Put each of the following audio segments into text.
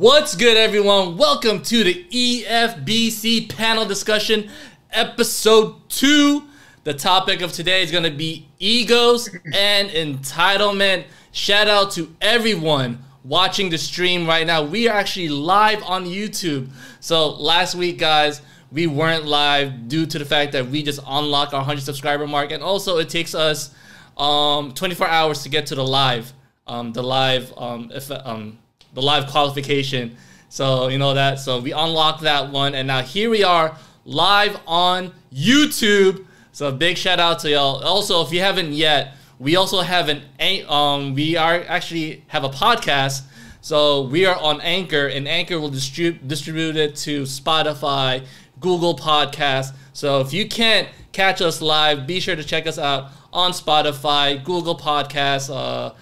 What's good, everyone? Welcome to the EFBC panel discussion, episode two. The topic of today is going to be egos and entitlement. Shout out to everyone watching the stream right now. We are actually live on YouTube. So, last week, guys, we weren't live due to the fact that we just unlocked our 100 subscriber mark, and also it takes us um, 24 hours to get to the live, um, the live, um, if, um, the live qualification. So you know that. So we unlocked that one, and now here we are live on YouTube. So big shout out to y'all. Also, if you haven't yet, we also have an um, we are actually have a podcast. So we are on Anchor, and Anchor will distribute distribute it to Spotify, Google Podcast. So if you can't catch us live, be sure to check us out on Spotify, Google Podcasts, uh,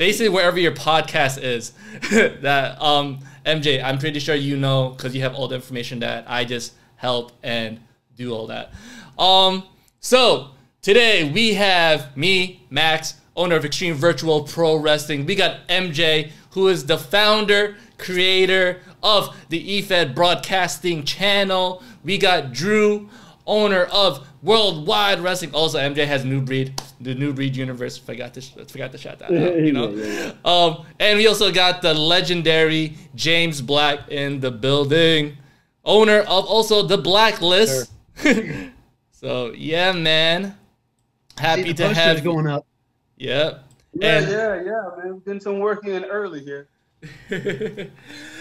basically wherever your podcast is. that um, MJ, I'm pretty sure you know because you have all the information that I just help and do all that. Um, so today we have me, Max, owner of Extreme Virtual Pro Wrestling. We got MJ, who is the founder, creator of the EFED Broadcasting Channel. We got Drew, owner of Worldwide Wrestling. Also, MJ has New Breed, the New Breed Universe. Forgot to forgot to shout that out. You know, yeah, yeah. Um, and we also got the legendary James Black in the building, owner of also the Blacklist. Sure. so yeah, man, happy to have going up. Yep. Yeah, and, yeah, yeah, man. We've done some work in early here.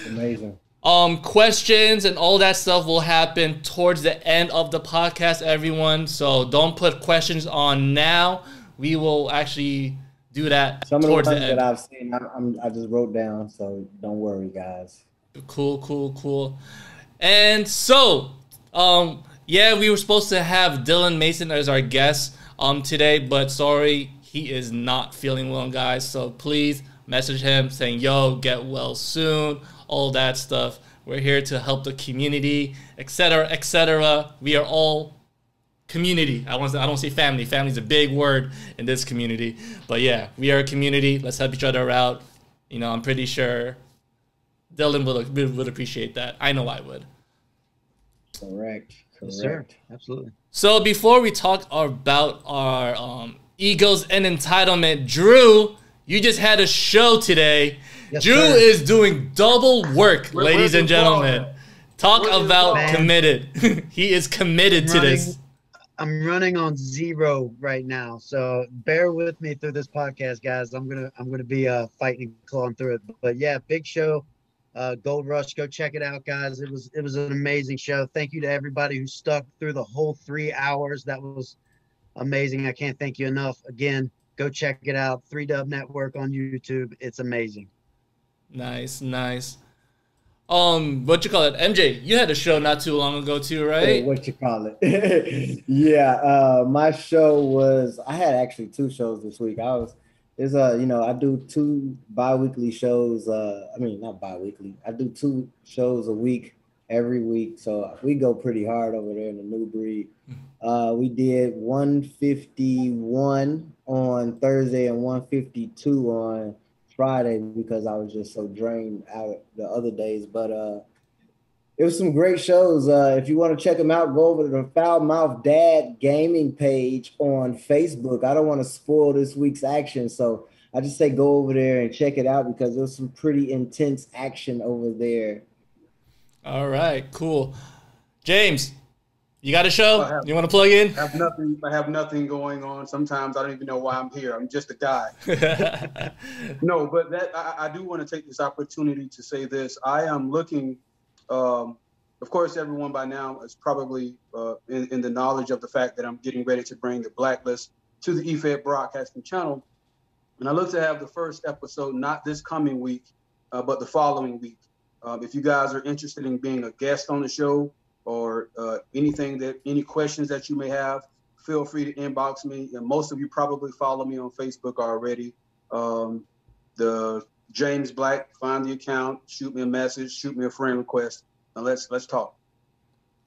Amazing. Um, questions and all that stuff will happen towards the end of the podcast, everyone. So don't put questions on now. We will actually do that. Some of the ones that I've seen, I'm, i just wrote down. So don't worry, guys. Cool, cool, cool. And so, um, yeah, we were supposed to have Dylan Mason as our guest um today, but sorry, he is not feeling well, guys. So please message him saying, "Yo, get well soon." All that stuff. We're here to help the community, etc., etc. We are all community. I want I don't say family. Family is a big word in this community, but yeah, we are a community. Let's help each other out. You know, I'm pretty sure Dylan would would appreciate that. I know I would. Correct. Correct. Yes. Absolutely. So before we talk about our um, egos and entitlement, Drew, you just had a show today Yes, Drew sir. is doing double work, Where, ladies and gentlemen. Talk about committed. he is committed to this. I'm running on zero right now, so bear with me through this podcast, guys. I'm gonna I'm gonna be uh, fighting and clawing through it. But yeah, big show, uh, Gold Rush. Go check it out, guys. It was it was an amazing show. Thank you to everybody who stuck through the whole three hours. That was amazing. I can't thank you enough. Again, go check it out. Three Dub Network on YouTube. It's amazing. Nice, nice. Um, what you call it? MJ, you had a show not too long ago too, right? what you call it? yeah, uh, my show was. I had actually two shows this week. I was. Is a you know I do two bi-weekly shows. Uh, I mean not bi-weekly. I do two shows a week every week. So we go pretty hard over there in the new breed. Uh, we did 151 on Thursday and 152 on Friday because I was just so drained out the other days. But uh, it was some great shows. Uh, if you want to check them out, go over to the Foul Mouth Dad Gaming page on Facebook. I don't want to spoil this week's action, so I just say go over there and check it out because there's some pretty intense action over there. All right, cool. James, you got a show? Have, you want to plug in? I have nothing. I have nothing going on. Sometimes I don't even know why I'm here. I'm just a guy. no, but that I, I, do want to take this opportunity to say this. I am looking. Um, of course, everyone by now is probably uh, in, in, the knowledge of the fact that I'm getting ready to bring the Blacklist to the EFED Broadcasting Channel, and I look to have the first episode not this coming week, uh, but the following week. Um, if you guys are interested in being a guest on the show or uh, anything that any questions that you may have, feel free to inbox me. And most of you probably follow me on Facebook already. Um, the James Black, find the account, shoot me a message, shoot me a friend request, and let's let's talk.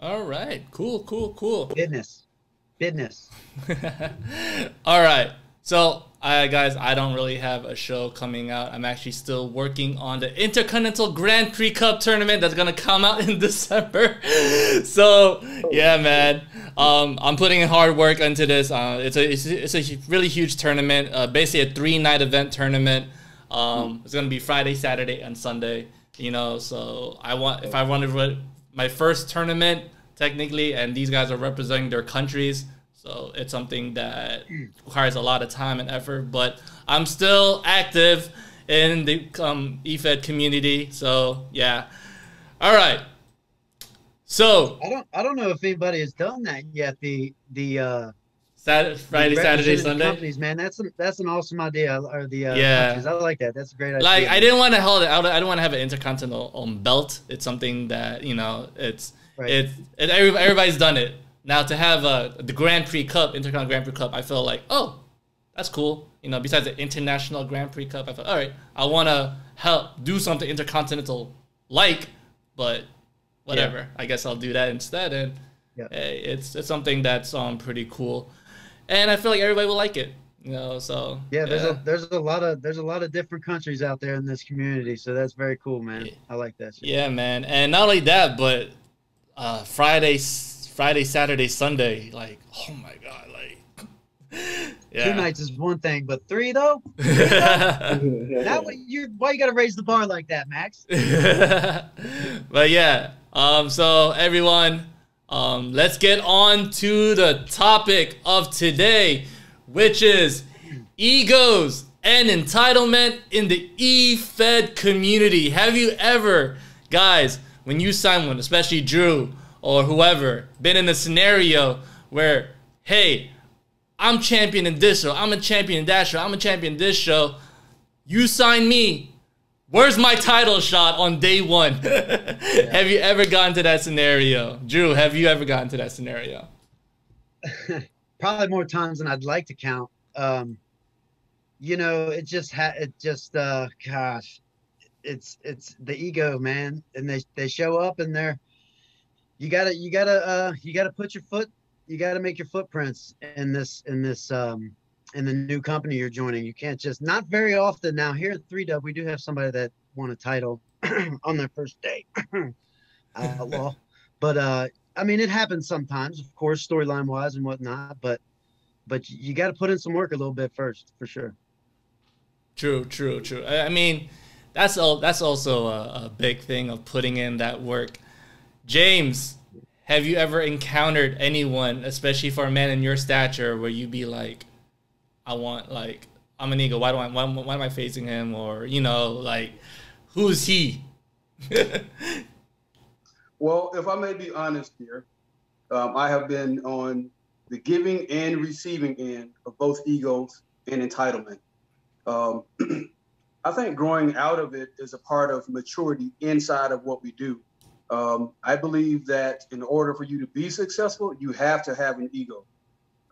All right, cool, cool, cool. Business, business. All right, so I guys, I don't really have a show coming out. I'm actually still working on the Intercontinental Grand Prix Cup tournament that's gonna come out in December. so yeah, man, um, I'm putting in hard work into this. Uh, it's a it's, a really huge tournament. Uh, basically a three night event tournament. Um, it's gonna be Friday, Saturday, and Sunday. You know, so I want if I wanted my first tournament technically, and these guys are representing their countries. So it's something that requires a lot of time and effort, but I'm still active in the um, EFED community. So yeah. All right. So I don't I don't know if anybody has done that yet. The the uh Saturday, Friday, Saturday, Sunday. Companies, man, that's an, that's an awesome idea. Or the uh, yeah, countries. I like that. That's a great idea. Like I didn't want to hold it. I don't want to have an intercontinental um, belt. It's something that you know. It's right. it's it, everybody's done it. Now to have uh, the Grand Prix Cup, Intercontinental Grand Prix Cup, I feel like, oh, that's cool. You know, besides the International Grand Prix Cup, I thought, all right, I want to help do something intercontinental like, but whatever. Yeah. I guess I'll do that instead. And yeah. hey, it's it's something that's um pretty cool, and I feel like everybody will like it. You know, so yeah, there's yeah. a there's a lot of there's a lot of different countries out there in this community, so that's very cool, man. I like that. Shit. Yeah, man, and not only that, but uh, Friday Friday, Saturday, Sunday. Like, oh my god, like yeah. two nights is one thing, but three though. Three though? now you why you gotta raise the bar like that, Max? but yeah, um, so everyone, um, let's get on to the topic of today, which is egos and entitlement in the e-fed community. Have you ever, guys, when you sign one, especially Drew? Or whoever been in a scenario where, hey, I'm champion in this show, I'm a champion in that show, I'm a champion in this show. You sign me. Where's my title shot on day one? yeah. Have you ever gotten to that scenario? Drew, have you ever gotten to that scenario? Probably more times than I'd like to count. Um, you know, it just had it just uh gosh, it's it's the ego, man. And they they show up and they're you gotta you gotta uh you gotta put your foot you gotta make your footprints in this in this um in the new company you're joining. You can't just not very often now here at three dub we do have somebody that won a title on their first day. Outlaw. but uh I mean it happens sometimes, of course, storyline wise and whatnot, but but you got to put in some work a little bit first for sure. True, true, true. I mean, that's all. That's also a, a, big thing of putting in that work. James, have you ever encountered anyone, especially for a man in your stature, where you be like, I want like I'm an ego. Why do I why, why am I facing him? Or you know, like who's he? well, if I may be honest here, um, I have been on the giving and receiving end of both egos and entitlement. Um, I think growing out of it is a part of maturity inside of what we do. Um, I believe that in order for you to be successful, you have to have an ego.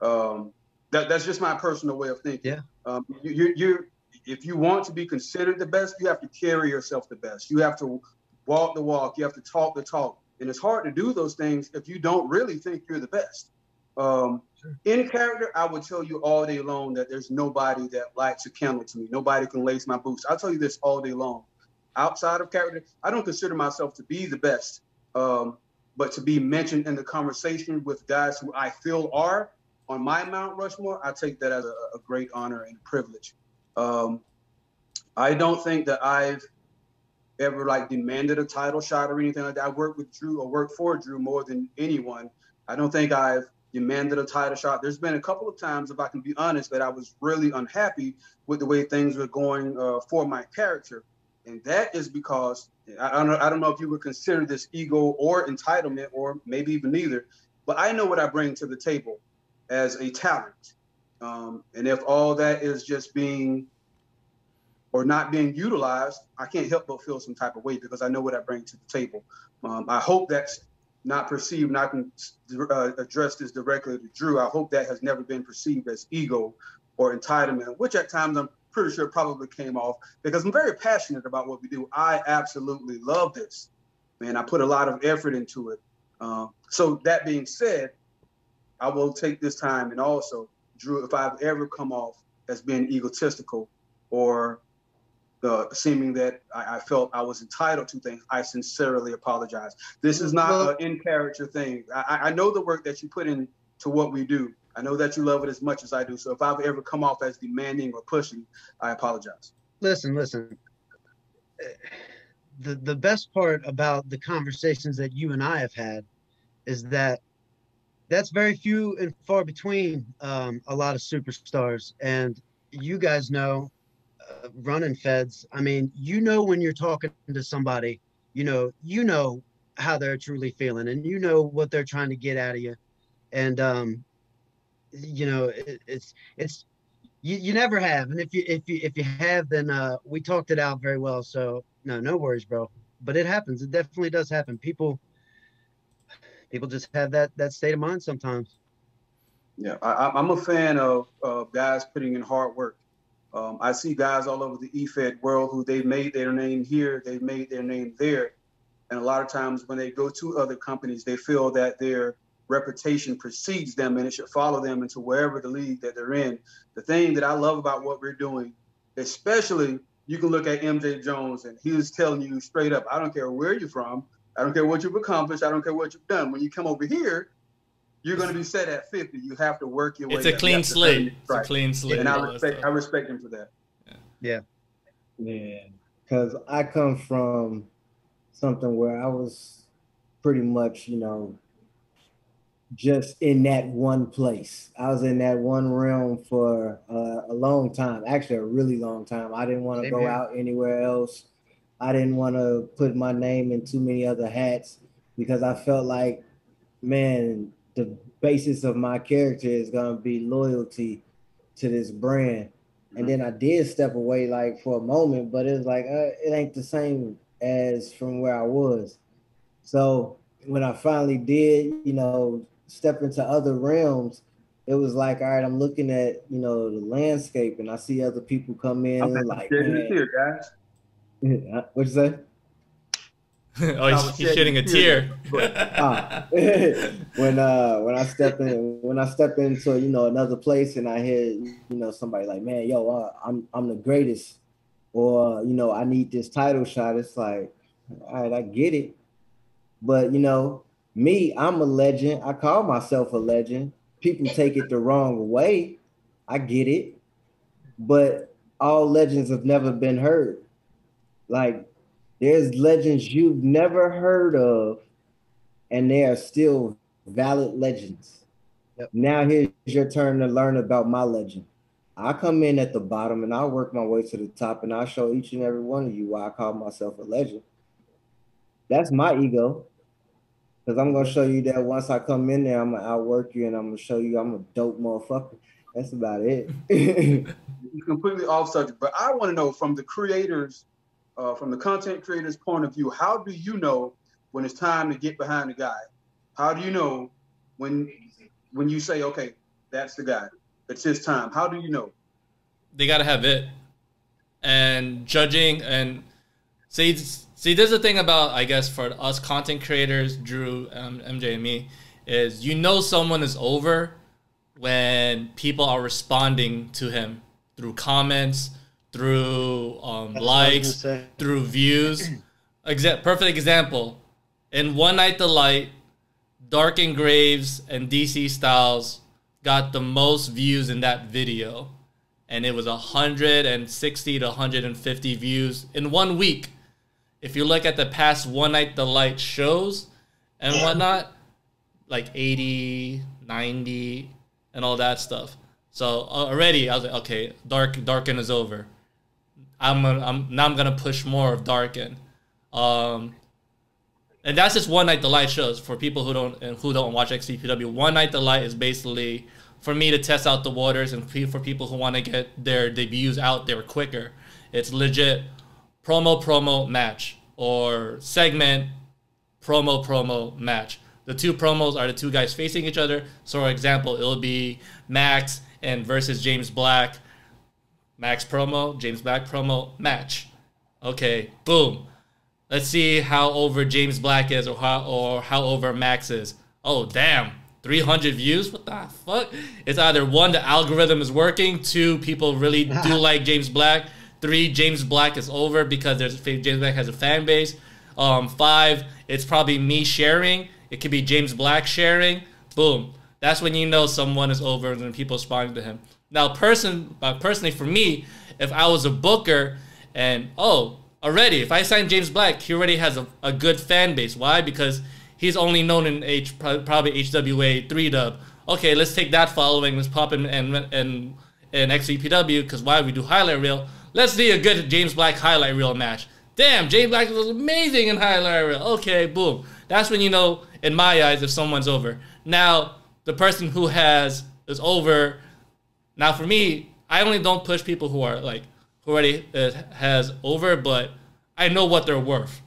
Um, that, that's just my personal way of thinking. Yeah. Um, you, you, if you want to be considered the best, you have to carry yourself the best. You have to walk the walk. You have to talk the talk. And it's hard to do those things if you don't really think you're the best. Um, sure. In character, I would tell you all day long that there's nobody that lights a candle to me. Nobody can lace my boots. I'll tell you this all day long outside of character, I don't consider myself to be the best. Um, but to be mentioned in the conversation with guys who I feel are on my Mount Rushmore, I take that as a, a great honor and privilege. Um, I don't think that I've ever like demanded a title shot or anything like that. I worked with Drew or worked for Drew more than anyone. I don't think I've demanded a title shot. There's been a couple of times, if I can be honest, that I was really unhappy with the way things were going uh, for my character. And that is because I, don't know, I don't know if you would consider this ego or entitlement, or maybe even neither, but I know what I bring to the table as a talent. Um, and if all that is just being or not being utilized, I can't help but feel some type of way because I know what I bring to the table. Um, I hope that's not perceived, and I can uh, address this directly to Drew. I hope that has never been perceived as ego or entitlement, which at times I'm pretty sure probably came off because I'm very passionate about what we do. I absolutely love this, man. I put a lot of effort into it. Uh, so that being said, I will take this time and also, Drew, if I've ever come off as being egotistical or the seeming that I, I, felt I was entitled to things, I sincerely apologize. This is not well, an in character thing. I, I, know the work that you put into what we do. I know that you love it as much as I do. So if I've ever come off as demanding or pushing, I apologize. Listen, listen. The the best part about the conversations that you and I have had is that that's very few and far between um, a lot of superstars. And you guys know uh, running feds. I mean, you know when you're talking to somebody, you know, you know how they're truly feeling, and you know what they're trying to get out of you. And um, you know, it, it's it's you, you never have, and if you if you if you have, then uh, we talked it out very well. So no, no worries, bro. But it happens. It definitely does happen. People people just have that that state of mind sometimes. Yeah, I, am a fan of, of guys putting in hard work. Um, I see guys all over the EFED world who they've made their name here, they've made their name there, and a lot of times when they go to other companies, they feel that their reputation precedes them and it should follow them into wherever the league that they're in. The thing that I love about what we're doing, especially you can look at MJ Jones and he was telling you straight up, I don't care where you're from, I don't care what you've accomplished, I don't care what you've done. When you come over here, you're going to be set at 50. You have to work your way. It's a clean slate. It's a clean slate. And I respect, I respect him for that. Yeah. Yeah. Because I come from something where I was pretty much, you know, just in that one place. I was in that one realm for uh, a long time, actually a really long time. I didn't want to go out anywhere else. I didn't want to put my name in too many other hats because I felt like, man, the basis of my character is gonna be loyalty to this brand. And then I did step away like for a moment, but it was like uh, it ain't the same as from where I was. So when I finally did, you know, step into other realms, it was like, all right, I'm looking at you know the landscape, and I see other people come in. I'm like, man, here, guys. What'd you say? oh, he's, he's shedding a tear. ah. when uh when I step in when I step into you know another place and I hear you know somebody like man yo uh, I'm I'm the greatest or you know I need this title shot it's like all right I get it but you know me I'm a legend I call myself a legend people take it the wrong way I get it but all legends have never been heard like there's legends you've never heard of, and they are still valid legends. Yep. Now here's your turn to learn about my legend. I come in at the bottom and I'll work my way to the top and I'll show each and every one of you why I call myself a legend. That's my ego. Because I'm gonna show you that once I come in there, I'm gonna outwork you and I'm gonna show you I'm a dope motherfucker. That's about it. completely off subject, but I want to know from the creators uh, from the content creator's point of view, how do you know when it's time to get behind the guy? How do you know when when you say, okay, that's the guy, it's his time? How do you know? They gotta have it, and judging and see see. There's a thing about I guess for us content creators, Drew, um, MJ, and me, is you know someone is over when people are responding to him through comments through um, likes, through views. Exa- perfect example. In One Night the Light, Darken Graves and DC Styles got the most views in that video. And it was 160 to 150 views in one week. If you look at the past One Night the Light shows and whatnot, like 80, 90, and all that stuff. So already I was like, okay, Dark Darken is over. I'm, gonna, I'm now I'm gonna push more of Darken. Um, and that's just one night the light shows for people who don't and who don't watch XVPW. One night the light is basically for me to test out the waters and for people who want to get their debuts out there quicker. It's legit promo promo match or segment promo promo match. The two promos are the two guys facing each other. So, for example, it'll be Max and versus James Black Max promo, James Black promo, match. Okay, boom. Let's see how over James Black is or how or how over Max is. Oh damn. 300 views. What the fuck? It's either one, the algorithm is working. Two, people really do like James Black. Three, James Black is over because there's James Black has a fan base. Um, five, it's probably me sharing. It could be James Black sharing. Boom. That's when you know someone is over and people responding to him. Now, person, uh, personally, for me, if I was a booker and oh, already if I sign James Black, he already has a, a good fan base. Why? Because he's only known in H probably HWA three dub. Okay, let's take that following. Let's pop in and and and XVPW because why we do highlight reel. Let's see a good James Black highlight reel match. Damn, James Black was amazing in highlight reel. Okay, boom. That's when you know, in my eyes, if someone's over. Now, the person who has is over. Now, for me, I only don't push people who are like who already uh, has over, but I know what they're worth.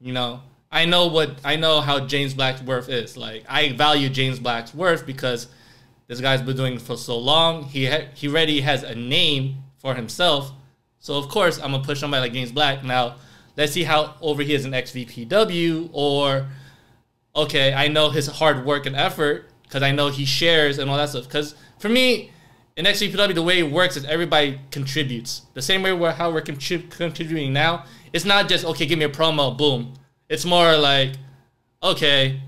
You know, I know what I know how James Black's worth is. Like I value James Black's worth because this guy's been doing it for so long. He ha- he already has a name for himself. So of course I'm gonna push somebody like James Black. Now let's see how over he is in XVPW or okay, I know his hard work and effort because I know he shares and all that stuff. Because for me, in XVPW, the way it works is everybody contributes. The same way we're, how we're contrib- contributing now. It's not just, okay, give me a promo, boom. It's more like, okay,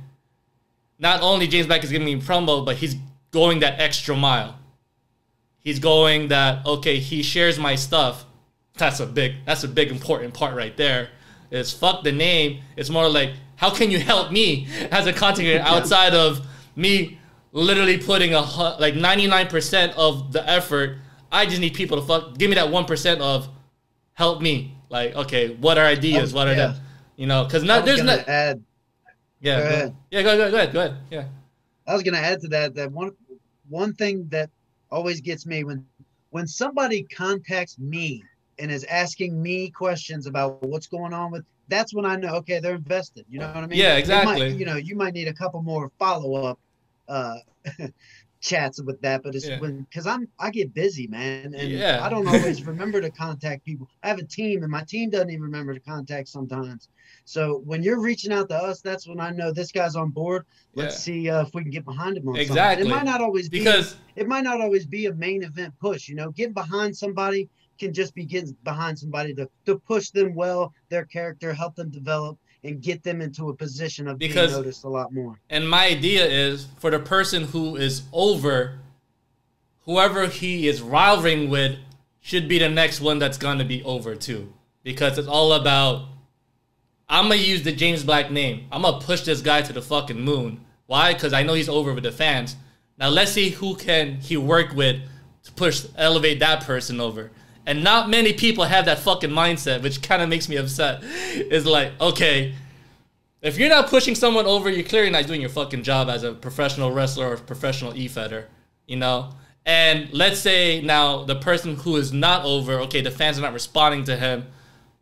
not only James Black is giving me a promo, but he's going that extra mile. He's going that, okay, he shares my stuff. That's a big, that's a big important part right there. It's fuck the name. It's more like, how can you help me as a content creator outside of me literally putting a like 99% of the effort. I just need people to fuck give me that 1% of help me. Like, okay, what are ideas? Oh, what are yeah. the you know, cuz not there's not add Yeah. Go, go ahead. Yeah, go, go, go ahead. Go ahead. Yeah. I was going to add to that that one one thing that always gets me when when somebody contacts me and is asking me questions about what's going on with that's when I know okay they're invested. You know what I mean? Yeah, exactly. Might, you know, you might need a couple more follow up uh, chats with that, but it's yeah. when because I'm I get busy, man, and yeah. I don't always remember to contact people. I have a team, and my team doesn't even remember to contact sometimes. So when you're reaching out to us, that's when I know this guy's on board. Let's yeah. see uh, if we can get behind him on exactly. Something. It might not always be because it might not always be a main event push. You know, getting behind somebody can just be getting behind somebody to to push them well, their character, help them develop and get them into a position of because, being noticed a lot more. And my idea is for the person who is over, whoever he is rivaling with should be the next one that's gonna be over too. Because it's all about I'm gonna use the James Black name. I'm gonna push this guy to the fucking moon. Why? Because I know he's over with the fans. Now let's see who can he work with to push elevate that person over. And not many people have that fucking mindset, which kind of makes me upset. Is like, okay, if you're not pushing someone over, you're clearly not doing your fucking job as a professional wrestler or professional e-feder, you know? And let's say now the person who is not over, okay, the fans are not responding to him.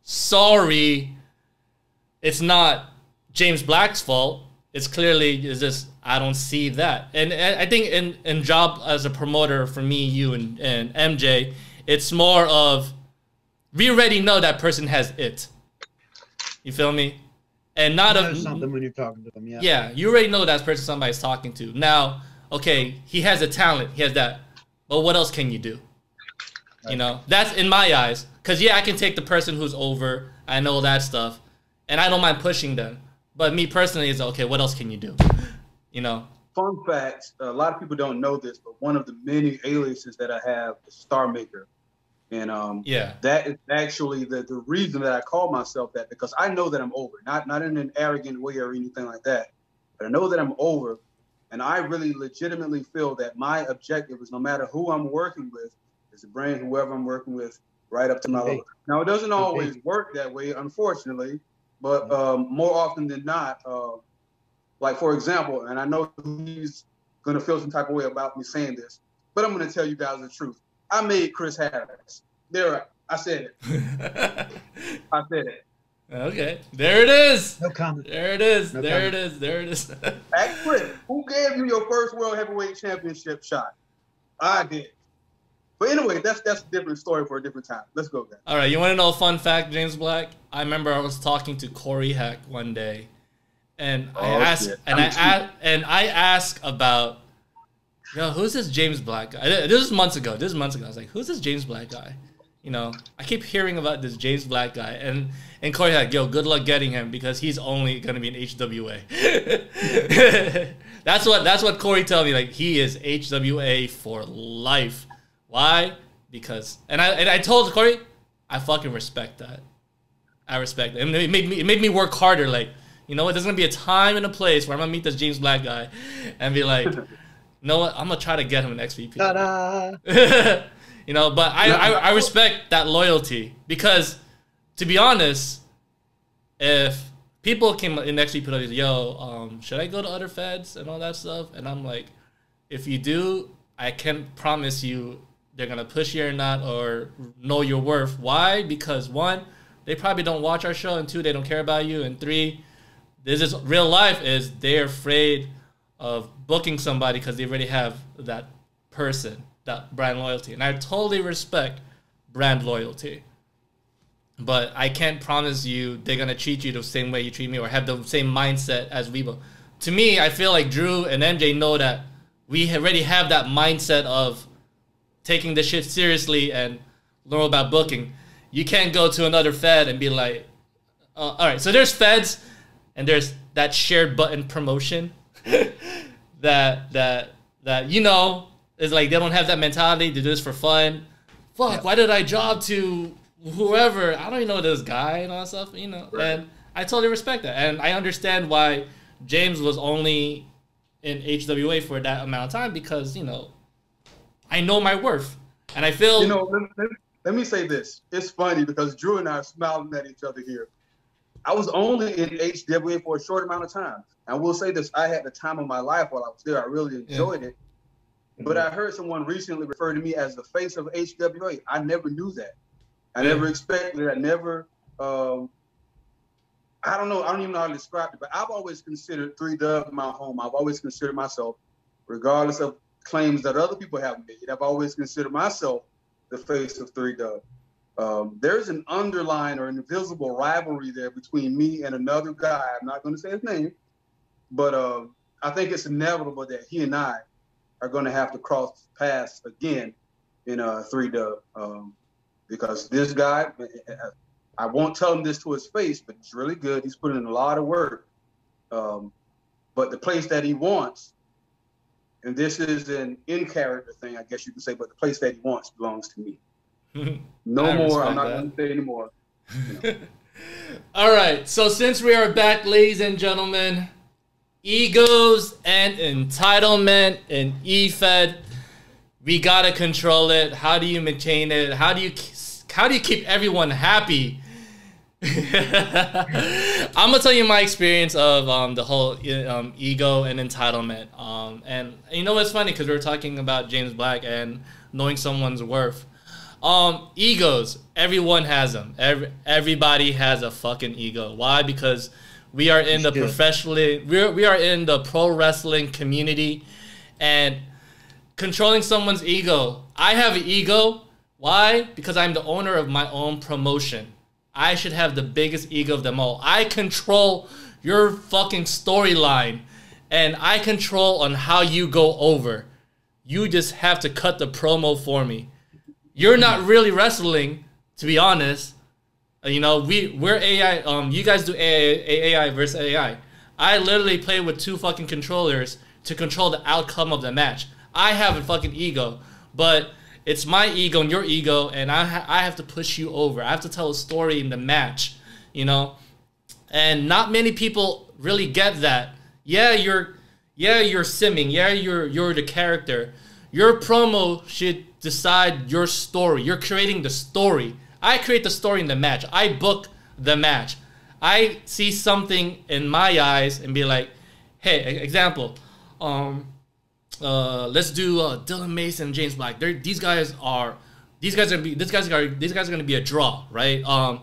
Sorry, it's not James Black's fault. It's clearly it's just I don't see that. And, and I think in in job as a promoter for me, you and, and MJ, it's more of we already know that person has it. You feel me? And not a something when you're talking to them. Yeah. Yeah, you already know that person somebody's talking to. Now, okay, he has a talent. He has that. But what else can you do? You know, that's in my eyes. Cause yeah, I can take the person who's over. I know that stuff, and I don't mind pushing them. But me personally is okay. What else can you do? You know fun fact a lot of people don't know this but one of the many aliases that i have is star maker and um, yeah, that is actually the, the reason that I call myself that because I know that I'm over, not not in an arrogant way or anything like that, but I know that I'm over, and I really legitimately feel that my objective is no matter who I'm working with, is to bring whoever I'm working with right up to my level. Now it doesn't always work that way, unfortunately, but um, more often than not, uh, like for example, and I know he's gonna feel some type of way about me saying this, but I'm gonna tell you guys the truth. I made Chris Harris. There, I said it. I said it. Okay, there it is. No comment. There it is. No there comment. it is. There it is. hey, Chris, who gave you your first world heavyweight championship shot? I did. But anyway, that's that's a different story for a different time. Let's go, guys. All right, you want to know a fun fact, James Black? I remember I was talking to Corey Heck one day, and I oh, asked, shit. and I I'm ask, and I asked about yo, who's this James Black guy? This is months ago. This is months ago. I was like, who's this James Black guy? You know, I keep hearing about this James Black guy, and and Corey like, yo, good luck getting him because he's only gonna be an HWA. that's what that's what Corey told me. Like he is HWA for life. Why? Because and I and I told Corey, I fucking respect that. I respect it. And it made me it made me work harder. Like, you know what? There's gonna be a time and a place where I'm gonna meet this James Black guy and be like, you know what? I'm gonna try to get him an XVP. Ta-da! you know, but I, I I respect that loyalty because, to be honest, if people came in next week put up, yo, um, should I go to other feds and all that stuff? And I'm like, if you do, I can't promise you they're gonna push you or not or know your worth. Why? Because one, they probably don't watch our show, and two, they don't care about you, and three, this is real life. Is they're afraid of booking somebody because they already have that person, that brand loyalty, and I totally respect brand loyalty. But I can't promise you they're gonna treat you the same way you treat me or have the same mindset as we will. To me, I feel like Drew and MJ know that we already have that mindset of taking this shit seriously and learn about booking. You can't go to another Fed and be like, uh, all right. So there's Feds, and there's that shared button promotion that that that you know is like they don't have that mentality to do this for fun. Fuck, why did I job to whoever? I don't even know this guy and all that stuff. You know, and I totally respect that, and I understand why James was only in HWA for that amount of time because you know I know my worth, and I feel You know, let, let, let me say this. It's funny because Drew and I are smiling at each other here. I was only in HWA for a short amount of time. I will say this: I had the time of my life while I was there. I really enjoyed it. But I heard someone recently refer to me as the face of HWA. I never knew that. I Yeah. never expected it. I never. Um, I don't know. I don't even know how to describe it. But I've always considered Three Dub my home. I've always considered myself, regardless of claims that other people have made. I've always considered myself the face of Three Dub. Um, there's an underlying or an invisible rivalry there between me and another guy. I'm not going to say his name, but um, I think it's inevitable that he and I are going to have to cross paths again in uh, Three Dub um, because this guy, I won't tell him this to his face, but he's really good. He's putting in a lot of work. Um, but the place that he wants, and this is an in character thing, I guess you could say, but the place that he wants belongs to me. No more. I'm not that. going to say anymore. All right, so since we are back, ladies and gentlemen, egos and entitlement in EFED, we gotta control it. How do you maintain it? How do you how do you keep everyone happy? I'm gonna tell you my experience of um, the whole um, ego and entitlement. Um, and you know what's funny because we are talking about James Black and knowing someone's worth. Um, egos. Everyone has them. Every, everybody has a fucking ego. Why? Because we are in the professionally. We're, we are in the pro wrestling community, and controlling someone's ego. I have an ego. Why? Because I'm the owner of my own promotion. I should have the biggest ego of them all. I control your fucking storyline, and I control on how you go over. You just have to cut the promo for me. You're not really wrestling, to be honest. You know, we we're AI. Um, you guys do AI, AI versus AI. I literally play with two fucking controllers to control the outcome of the match. I have a fucking ego, but it's my ego and your ego, and I ha- I have to push you over. I have to tell a story in the match, you know, and not many people really get that. Yeah, you're yeah you're simming. Yeah, you're you're the character. Your promo should decide your story. You're creating the story. I create the story in the match. I book the match. I see something in my eyes and be like, hey, example, um, uh, let's do uh, Dylan Mason and James Black. They're, these guys are, these guys are gonna be, these guys are, these guys are gonna be a draw, right? Um,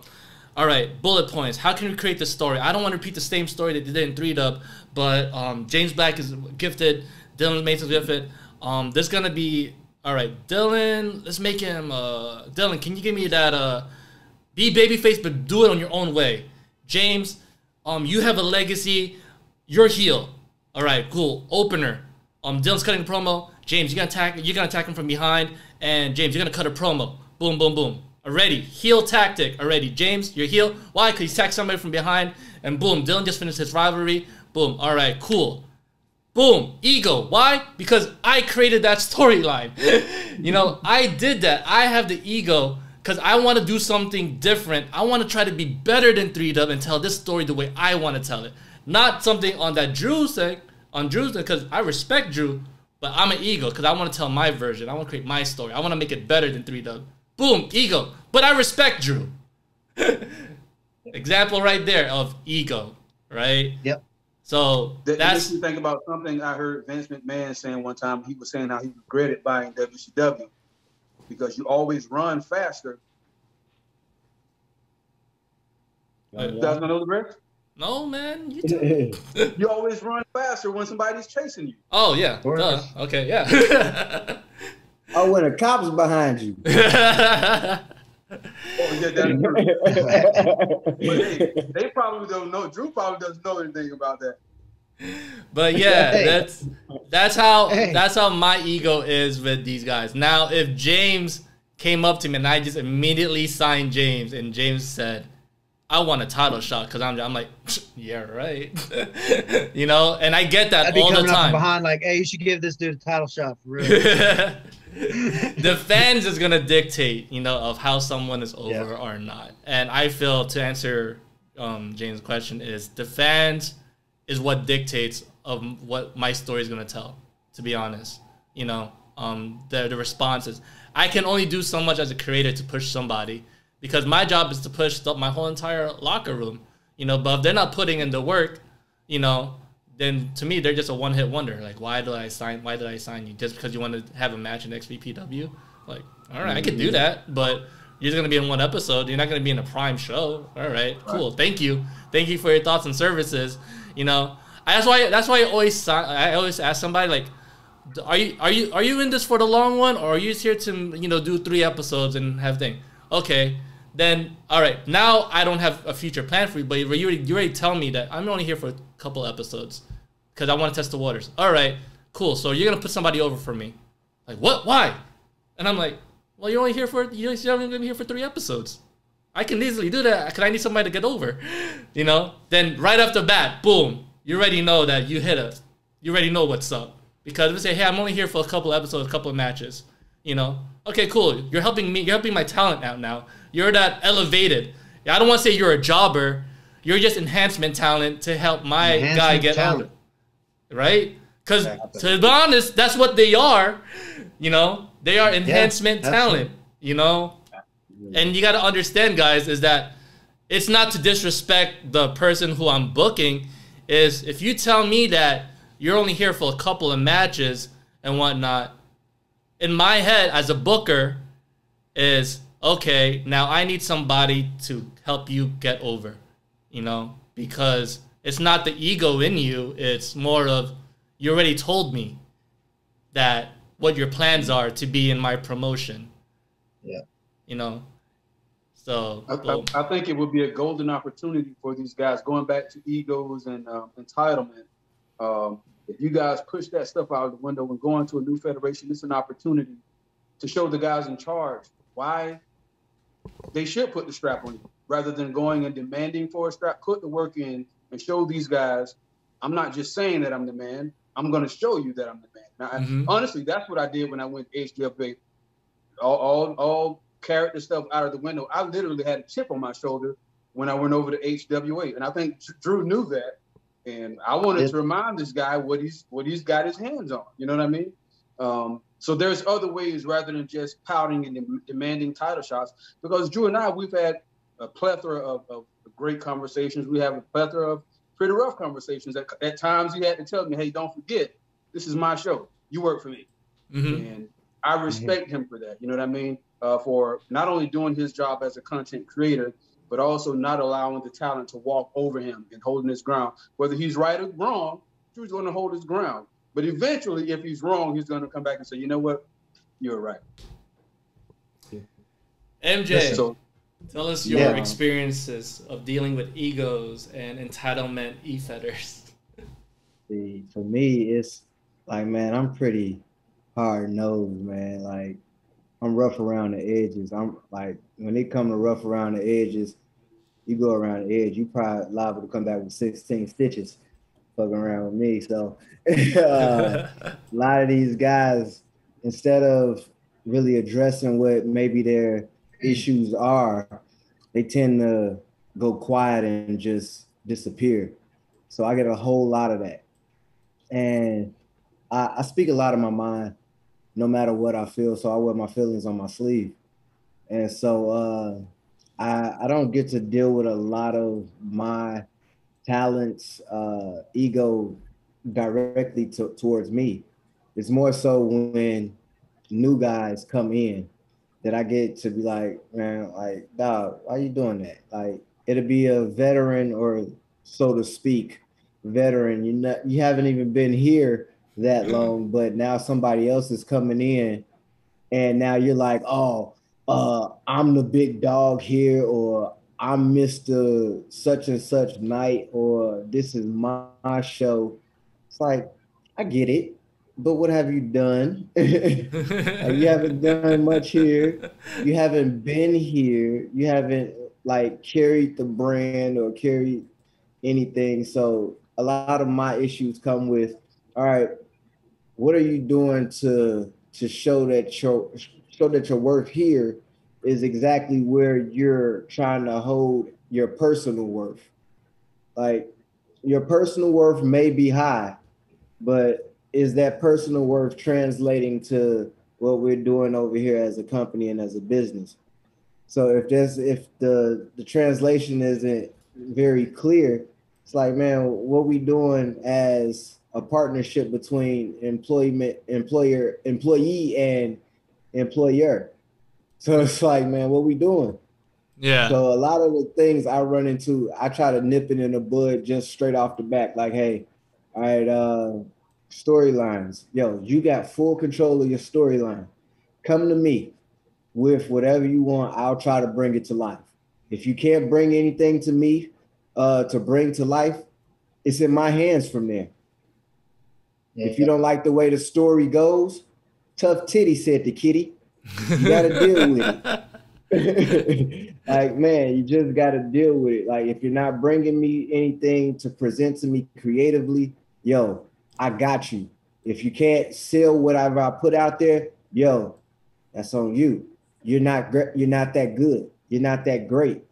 all right, bullet points. How can we create the story? I don't want to repeat the same story that they did in three dub, but um, James Black is gifted. Dylan Mason's gifted. Um, there's gonna be all right. Dylan, let's make him. Uh, Dylan, can you give me that? Uh, be babyface, but do it on your own way. James, um, you have a legacy. You're heel. All right, cool. Opener. Um, Dylan's cutting a promo. James, you're gonna attack. You're gonna attack him from behind. And James, you're gonna cut a promo. Boom, boom, boom. Already heel tactic. Already, James, you're heel. Why? Because he attacked somebody from behind. And boom, Dylan just finished his rivalry. Boom. All right, cool. Boom, ego. Why? Because I created that storyline. you know, I did that. I have the ego because I want to do something different. I want to try to be better than 3 Dub and tell this story the way I want to tell it. Not something on that Drew thing, on Drew's because I respect Drew, but I'm an ego because I want to tell my version. I want to create my story. I want to make it better than 3 Dub. Boom, ego. But I respect Drew. Example right there of ego, right? Yep. So That that's makes me think about something I heard Vince McMahon saying one time. He was saying how he regretted buying WCW because you always run faster. Uh, You guys know the rest? no man. You t- You always run faster when somebody's chasing you. oh yeah. Duh. Okay. Yeah. oh, when the cops behind you. Oh, yeah, that- but they, they probably don't know. Drew probably doesn't know anything about that. but yeah, Hey. that's that's how Hey. that's how my ego is with these guys. Now, if James came up to me and I just immediately signed James, and James said, "I want a title shot," because I'm I'm like, yeah, right, you know, and I get that I'd be all the coming up time. behind like, hey, you should give this dude a title shot for real. the fans is gonna dictate, you know, of how someone is over Yeah. or not. And I feel to answer um, James' question is the fans is what dictates of what my story is gonna tell. To be honest, you know, um, the the responses. I can only do so much as a creator to push somebody because my job is to push the, my whole entire locker room. You know, but if they're not putting in the work, you know, then to me they're just a one hit wonder. Like, why did I sign? Why did I sign you? Just because you want to have a match in XVPW? Like, all right, I could do mm-hmm. that, but you're just gonna be in one episode. You're not gonna be in a prime show. All right, cool. Thank you, thank you for your thoughts and services. You know, that's why that's why I always I always ask somebody like. Are you are you are you in this for the long one, or are you just here to you know do three episodes and have thing? Okay, then all right. Now I don't have a future plan for you, but you already, you already tell me that I'm only here for a couple episodes because I want to test the waters. All right, cool. So you're gonna put somebody over for me? Like what? Why? And I'm like, well, you're only here for you're only gonna be here for three episodes. I can easily do that because I need somebody to get over. You know. Then right off the bat, boom, you already know that you hit us. You already know what's up because if we say, hey, I'm only here for a couple episodes, a couple of matches. You know. Okay, cool. You're helping me. You're helping my talent out now. You're that elevated. I don't want to say you're a jobber. You're just enhancement talent to help my guy get talent. over right? Because to be honest, that's what they are. You know, they are enhancement that's talent. You know, and you got to understand, guys, is that it's not to disrespect the person who I'm booking. Is if you tell me that you're only here for a couple of matches and whatnot, in my head as a booker, is okay. Now I need somebody to help you get over. You know, because it's not the ego in you. It's more of you already told me that what your plans are to be in my promotion. Yeah. You know. So I. I, I think it would be a golden opportunity for these guys going back to egos and um, entitlement. Um, if you guys push that stuff out of the window and go into a new federation, it's an opportunity to show the guys in charge why they should put the strap on you rather than going and demanding for a strap. Put the work in and show these guys, I'm not just saying that I'm the man. I'm going to show you that I'm the man. Now, I- Mhm. honestly, that's what I did when I went to HWA. All, all, all character stuff out of the window. I literally had a chip on my shoulder when I went over to HWA, and I think Drew knew that. And I wanted to remind this guy what he's what he's got his hands on. You know what I mean? Um, so there's other ways rather than just pouting and dem- demanding title shots. Because Drew and I, we've had a plethora of, of great conversations. We have a plethora of pretty rough conversations. At, at times, he had to tell me, "Hey, don't forget, this is my show. You work for me." Mhm. and I respect him for that. You know what I mean? Uh, for not only doing his job as a content creator, but also not allowing the talent to walk over him and holding his ground. Whether he's right or wrong, Drew's going to hold his ground. But eventually, if he's wrong, he's going to come back and say, "You know what? You're right." MJ, So tell us your Yeah. experiences of dealing with egos and entitlement e-feders. See, for me, it's like, man, I'm pretty hard nosed, man. Like, I'm rough around the edges. I'm like, when it come to rough around the edges, you go around the edge, you probably liable to come back with 16 stitches fucking around with me. So uh, a lot of these guys, instead of really addressing what maybe their issues are, they tend to go quiet and just disappear. So I get a whole lot of that. And I, I speak a lot of my mind no matter what I feel. So I wear my feelings on my sleeve. And so uh, I, I don't get to deal with a lot of my talents, uh, ego directly to, towards me. It's more so when new guys come in that I get to be like, man, like, dog, why you doing that? Like, it'll be a veteran or so to speak, veteran. You not, you haven't even been here that long, but now somebody else is coming in, and now you're like, oh, uh, I'm the big dog here, or I'm Mr. Such and Such Night, or this is my, my show. It's like, I get it, but what have you done? you haven't done much here. You haven't been here. You haven't like carried the brand or carried anything. So a lot of my issues come with, all right, what are you doing to to show that your show that your worth here is exactly where you're trying to hold your personal worth. Like your personal worth may be high, but is that personal worth translating to what we're doing over here as a company and as a business? So if there's if the the translation isn't very clear, it's like, man, what we doing as a partnership between employment employer employee and employer so it's like, man, what we doing? Yeah. So a lot of the things I run into, I try to nip it in the bud just straight off the back. Like, hey, all right, uh, storylines. Yo, you got full control of your storyline. Come to me with whatever you want. I'll try to bring it to life. If you can't bring anything to me uh, to bring to life, it's in my hands from there. Yeah. If you don't like the way the story goes, tough titty said the kitty. You gotta deal with it. like, man, you just gotta deal with it. Like, if you're not bringing me anything to present to me creatively, yo, I got you. If you can't sell whatever I put out there, yo, that's on you. You're not you're not that good. You're not that great.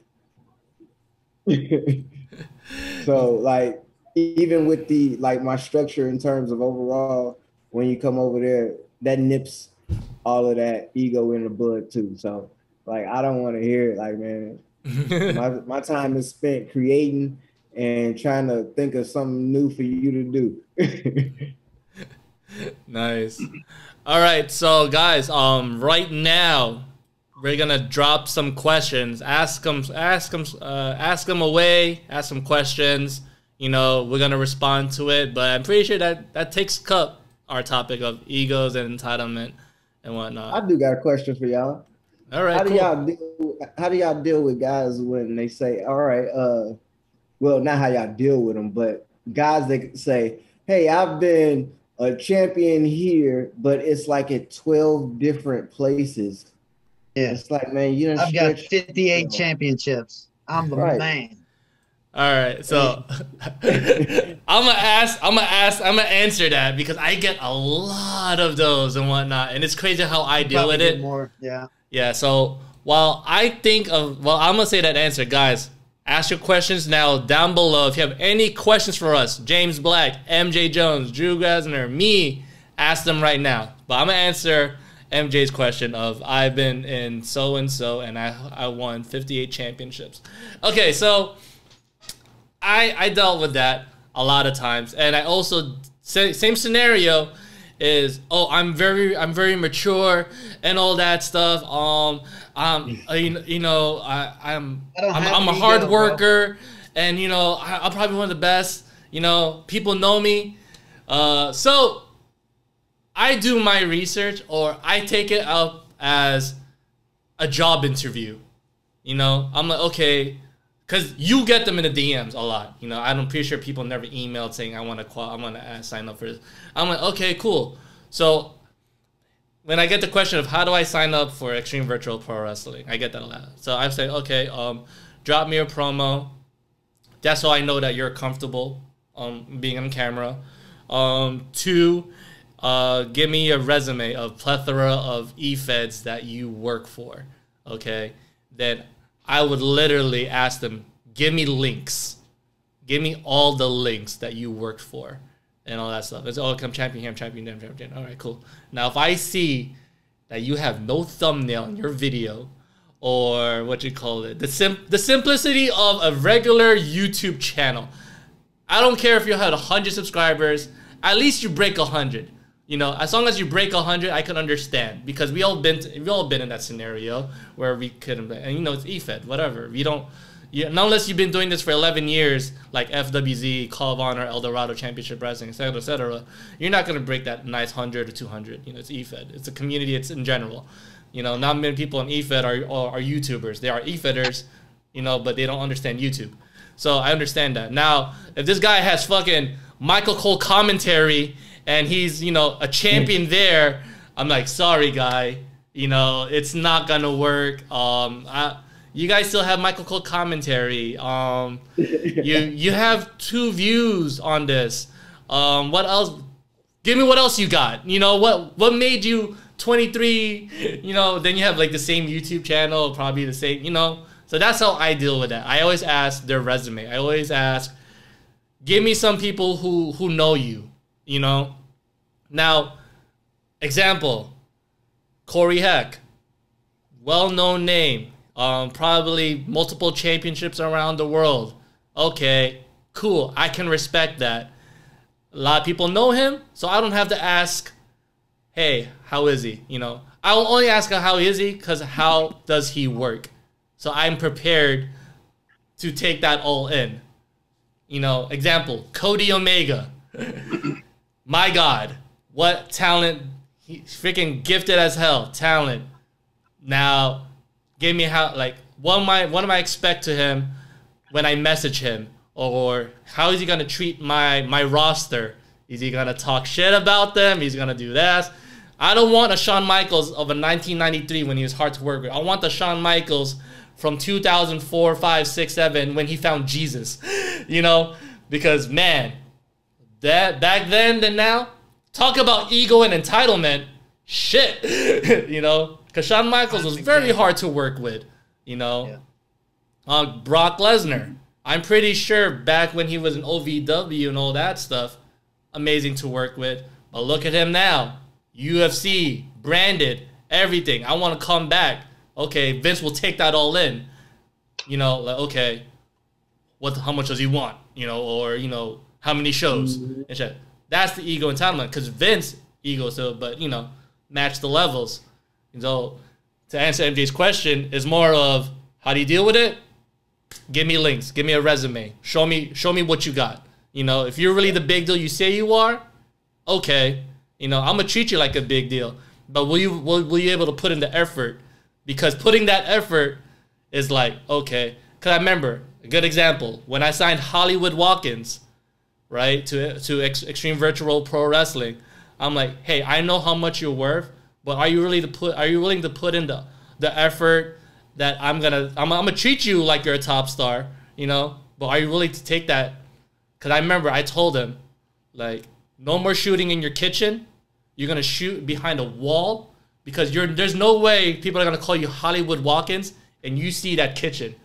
so like even with the like my structure in terms of overall, when you come over there, that nips all of that ego in the bud too. So like I don't want to hear it. Like man, my my time is spent creating and trying to think of something new for you to do. nice. All right, so guys, um, right now we're gonna drop some questions. Ask them, ask them, uh, ask them away. Ask some questions. You know, we're gonna respond to it, but I'm pretty sure that that takes up our topic of egos and entitlement and whatnot. I do got a question for y'all. All right. How cool. do y'all deal, how do y'all deal with guys when they say, "All right, uh, well, not how y'all deal with them, but guys that say, "Hey, I've been a champion here, but it's like at twelve different places." Yeah, it's like, man, you. know, I've got fifty-eight championships. I'm the right. man. All right, so I'm gonna ask, I'm gonna ask, I'm gonna answer that because I get a lot of those and whatnot, and it's crazy how I deal with it. More, yeah. Yeah. So while I think of, well, I'm gonna say that answer, guys. Ask your questions now down below. If you have any questions for us, James Black, MJ Jones, Drew Grasner, me, ask them right now. But I'm gonna answer MJ's question of I've been in so and so and I I won 58 championships. Okay, so I I dealt with that a lot of times, and I also same scenario is oh I'm very I'm very mature and all that stuff. Um, um, you, you know I I'm I'm, I'm, a hard worker, bro. and you know I, am probably one of the best. You know people know me, uh, so I do my research or I take it up as a job interview. You know I'm like okay because you get them in the DMs a lot. You know, I'm pretty sure people never emailed saying I want to qual- I want to sign up for this. I'm like, okay, cool. So when I get the question of how do I sign up for Extreme Virtual Pro Wrestling, I get that a lot. So I say, okay, um, drop me a promo. That's how I know that you're comfortable um, being on camera. Um, two, uh, give me a resume of plethora of e-feds that you work for. Okay, then I would literally ask them, give me links, give me all the links that you worked for, and all that stuff. It's oh, I'm champion I'm champion I'm champion. All right, cool. Now if I see that you have no thumbnail in your video, or what you call it, the sim the simplicity of a regular YouTube channel. I don't care if you had hundred subscribers. At least you break hundred. You know, as long as you break hundred, I can understand because we all been to, we all been in that scenario where we couldn't. And you know, it's EFED, whatever. We don't. You, know, unless you've been doing this for 11 years, like FWZ, Call of Honor, El Dorado Championship Wrestling, etc., etc., you're not gonna break that nice 100 or 200. You know, it's EFED. It's a community. It's in general. You know, not many people in EFED are, are, are YouTubers. They are EFEDers, you know, but they don't understand YouTube. So I understand that. Now, if this guy has fucking Michael Cole commentary and he's, you know, a champion there, I'm like, sorry, guy. You know, it's not gonna work. Um, I, you guys still have Michael Cole commentary. Um, you you have two views on this. Um, what else? Give me what else you got. You know what? What made you 23? You know, then you have like the same YouTube channel, probably the same. You know, so that's how I deal with that. I always ask their resume. I always ask, give me some people who who know you. You know, now, example, Corey Heck, well-known name, um, probably multiple championships around the world. Okay, cool. I can respect that. A lot of people know him, so I don't have to ask, "Hey, how is he?" You know, I will only ask how is he because how does he work? So I'm prepared to take that all in. You know, example, Cody Omega. My God, what talent! He's freaking gifted as hell. Talent. Now, give me how like what am I what am I expect to him when I message him, or how is he gonna treat my my roster? Is he gonna talk shit about them? He's gonna do this. I don't want a Shawn Michaels of a 1993 when he was hard to work with. I want the Shawn Michaels from 2004, 5, 6, 7 when he found Jesus. You know, because man, that back then than now, talk about ego and entitlement. Shit, you know, because Shawn Michaels was very hard to work with. You know, Yeah. uh, Brock Lesnar. I'm pretty sure back when he was in OVW and all that stuff, amazing to work with. But look at him now, UFC, branded, everything. I want to come back. Okay, Vince will take that all in. You know, like okay, what? How much does he want? You know, or you know, how many shows mm-hmm. and shit. That's the ego entitlement because Vince ego so, but you know, match the levels. And so to answer MJ's question is more of how do you deal with it? Give me links, give me a resume, show me show me what you got. You know, if you're really the big deal you say you are, okay. You know, I'm gonna treat you like a big deal, but will you will, will you able to put in the effort? Because putting that effort is like okay. Cause I remember a good example when I signed Hollywood Watkins, right to to Ex- Extreme Virtual Pro Wrestling. I'm like, hey, I know how much you're worth, but are you really to put? Are you willing to put in the the effort that I'm gonna I'm, I'm gonna treat you like you're a top star, you know? But are you willing to take that? Because I remember I told him, like, no more shooting in your kitchen. You're gonna shoot behind a wall because you're there's no way people are gonna call you Hollywood Watkins and you see that kitchen.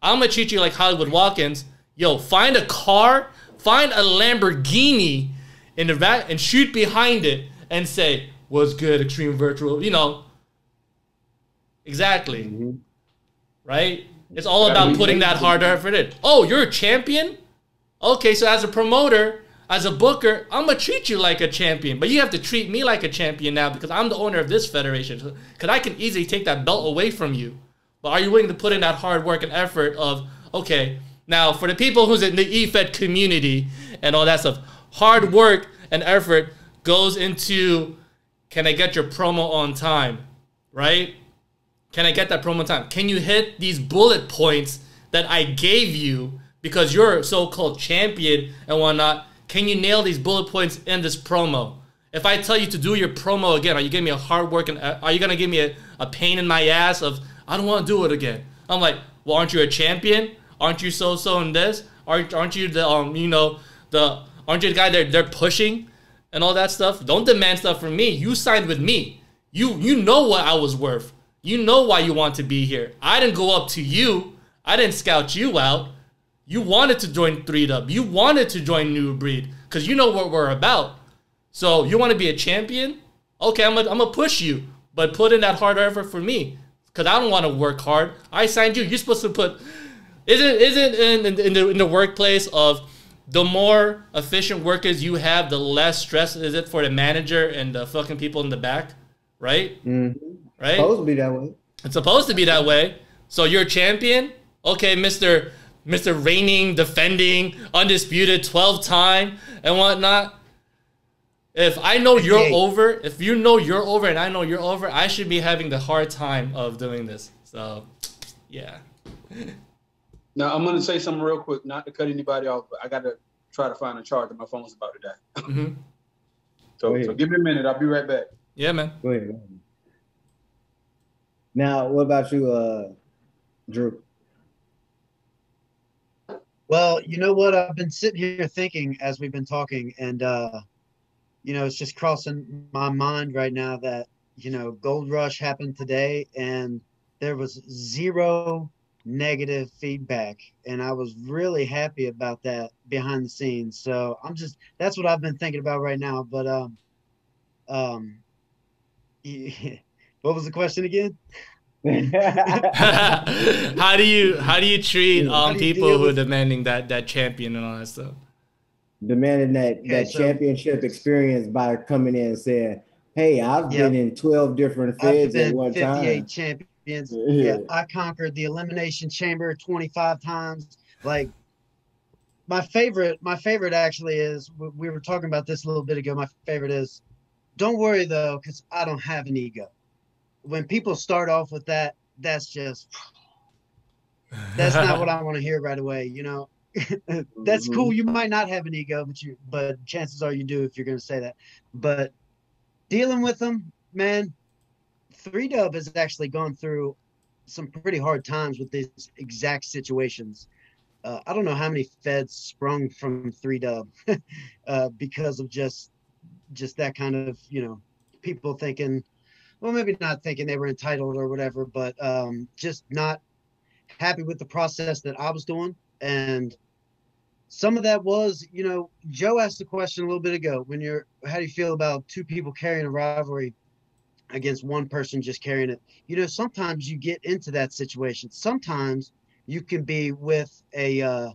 I'm gonna treat you like Hollywood Watkins. Yo, find a car, find a Lamborghini in the back and shoot behind it and say, "What's good, Extreme Virtual?" You know, exactly, Mhm. right? It's all about putting that hard effort in. Oh, you're a champion? Okay, so as a promoter, as a booker, I'm gonna treat you like a champion, but you have to treat me like a champion now because I'm the owner of this federation. Because I can easily take that belt away from you. But are you willing to put in that hard work and effort of okay? Now, for the people who's in the EFED community and all that stuff, hard work and effort goes into can I get your promo on time, right? Can I get that promo time? Can you hit these bullet points that I gave you because you're a so-called champion and whatnot. Can you nail these bullet points in this promo? If I tell you to do your promo again, are you giving me a hard work and uh, are you gonna give me a, a pain in my ass of I don't want to do it again? I'm like, well, aren't you a champion? Aren't you so so in this? Aren't aren't you the um you know the aren't you the guy they're they're pushing and all that stuff? Don't demand stuff from me. You signed with me. You you know what I was worth. You know why you want to be here. I didn't go up to you. I didn't scout you out. You wanted to join 3 Dub. You wanted to join New Breed because you know what we're about. So you want to be a champion? Okay, I'm I'm gonna push you, but put in that hard effort for me because I don't want to work hard. I signed you. You're supposed to put. Isn't isn't in, in, in the in the workplace of the more efficient workers you have, the less stress is it for the manager and the fucking people in the back, right? Mm-hmm. Right. Supposed to be that way. It's supposed to be that way. So you're a champion, okay, Mister Mister reigning, defending, undisputed, twelve time and whatnot. If I know you're Hey. over, if you know you're over and I know you're over, I should be having the hard time of doing this. So, yeah. Now I'm gonna say something real quick, not to cut anybody off, but I gotta try to find a charger. My phone's about to die. hmm So, so give me a minute. I'll be right back. Yeah, man. Go ahead. go ahead. Now, what about you, uh, Drew? Well, you know what? I've been sitting here thinking as we've been talking, and uh, you know, it's just crossing my mind right now that you know, Gold Rush happened today, and there was zero negative feedback, and I was really happy about that behind the scenes. So I'm just that's what I've been thinking about right now. But um, um, what was the question again? how do you how do you treat How um do you people who are demanding that that champion and all that stuff? Demanding that Okay, that so- championship experience by coming in and saying, "Hey, I've Yep. been in twelve different feds at one 58 time." Champions. Yeah. Yeah, I conquered the elimination chamber 25 times. Like my favorite, my favorite actually is we- we were talking about this a little bit ago. My favorite is, don't worry though, because I don't have an ego. When people start off with that, that's just that's not what I want to hear right away. You know, that's cool. Mm-hmm. You might not have an ego, but you, but chances are you do if you're going to say that. But dealing with them, man, Three Dub has actually gone through some pretty hard times with these exact situations. Uh, I don't know how many feds sprung from Three Dub uh, because of just just that kind of you know people thinking, well, maybe not thinking they were entitled or whatever, but um, just not happy with the process that I was doing. And some of that was, you know, Joe asked the question a little bit ago when you're, how do you feel about two people carrying a rivalry against one person just carrying it? You know, sometimes you get into that situation. Sometimes you can be with a, uh,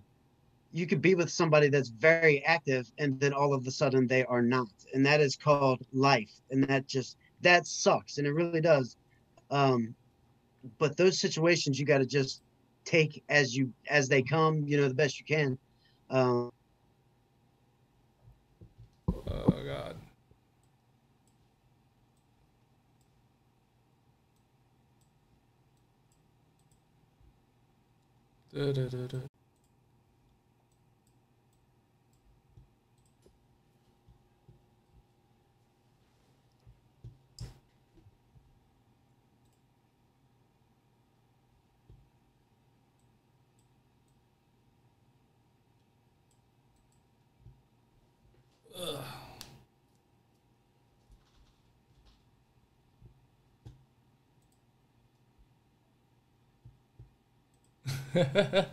you could be with somebody that's very active and then all of a sudden they are not. And that is called life. And that just, that sucks. And it really does. Um, but those situations you got to just take as you as they come you know the best you can um Oh god. 对对对对。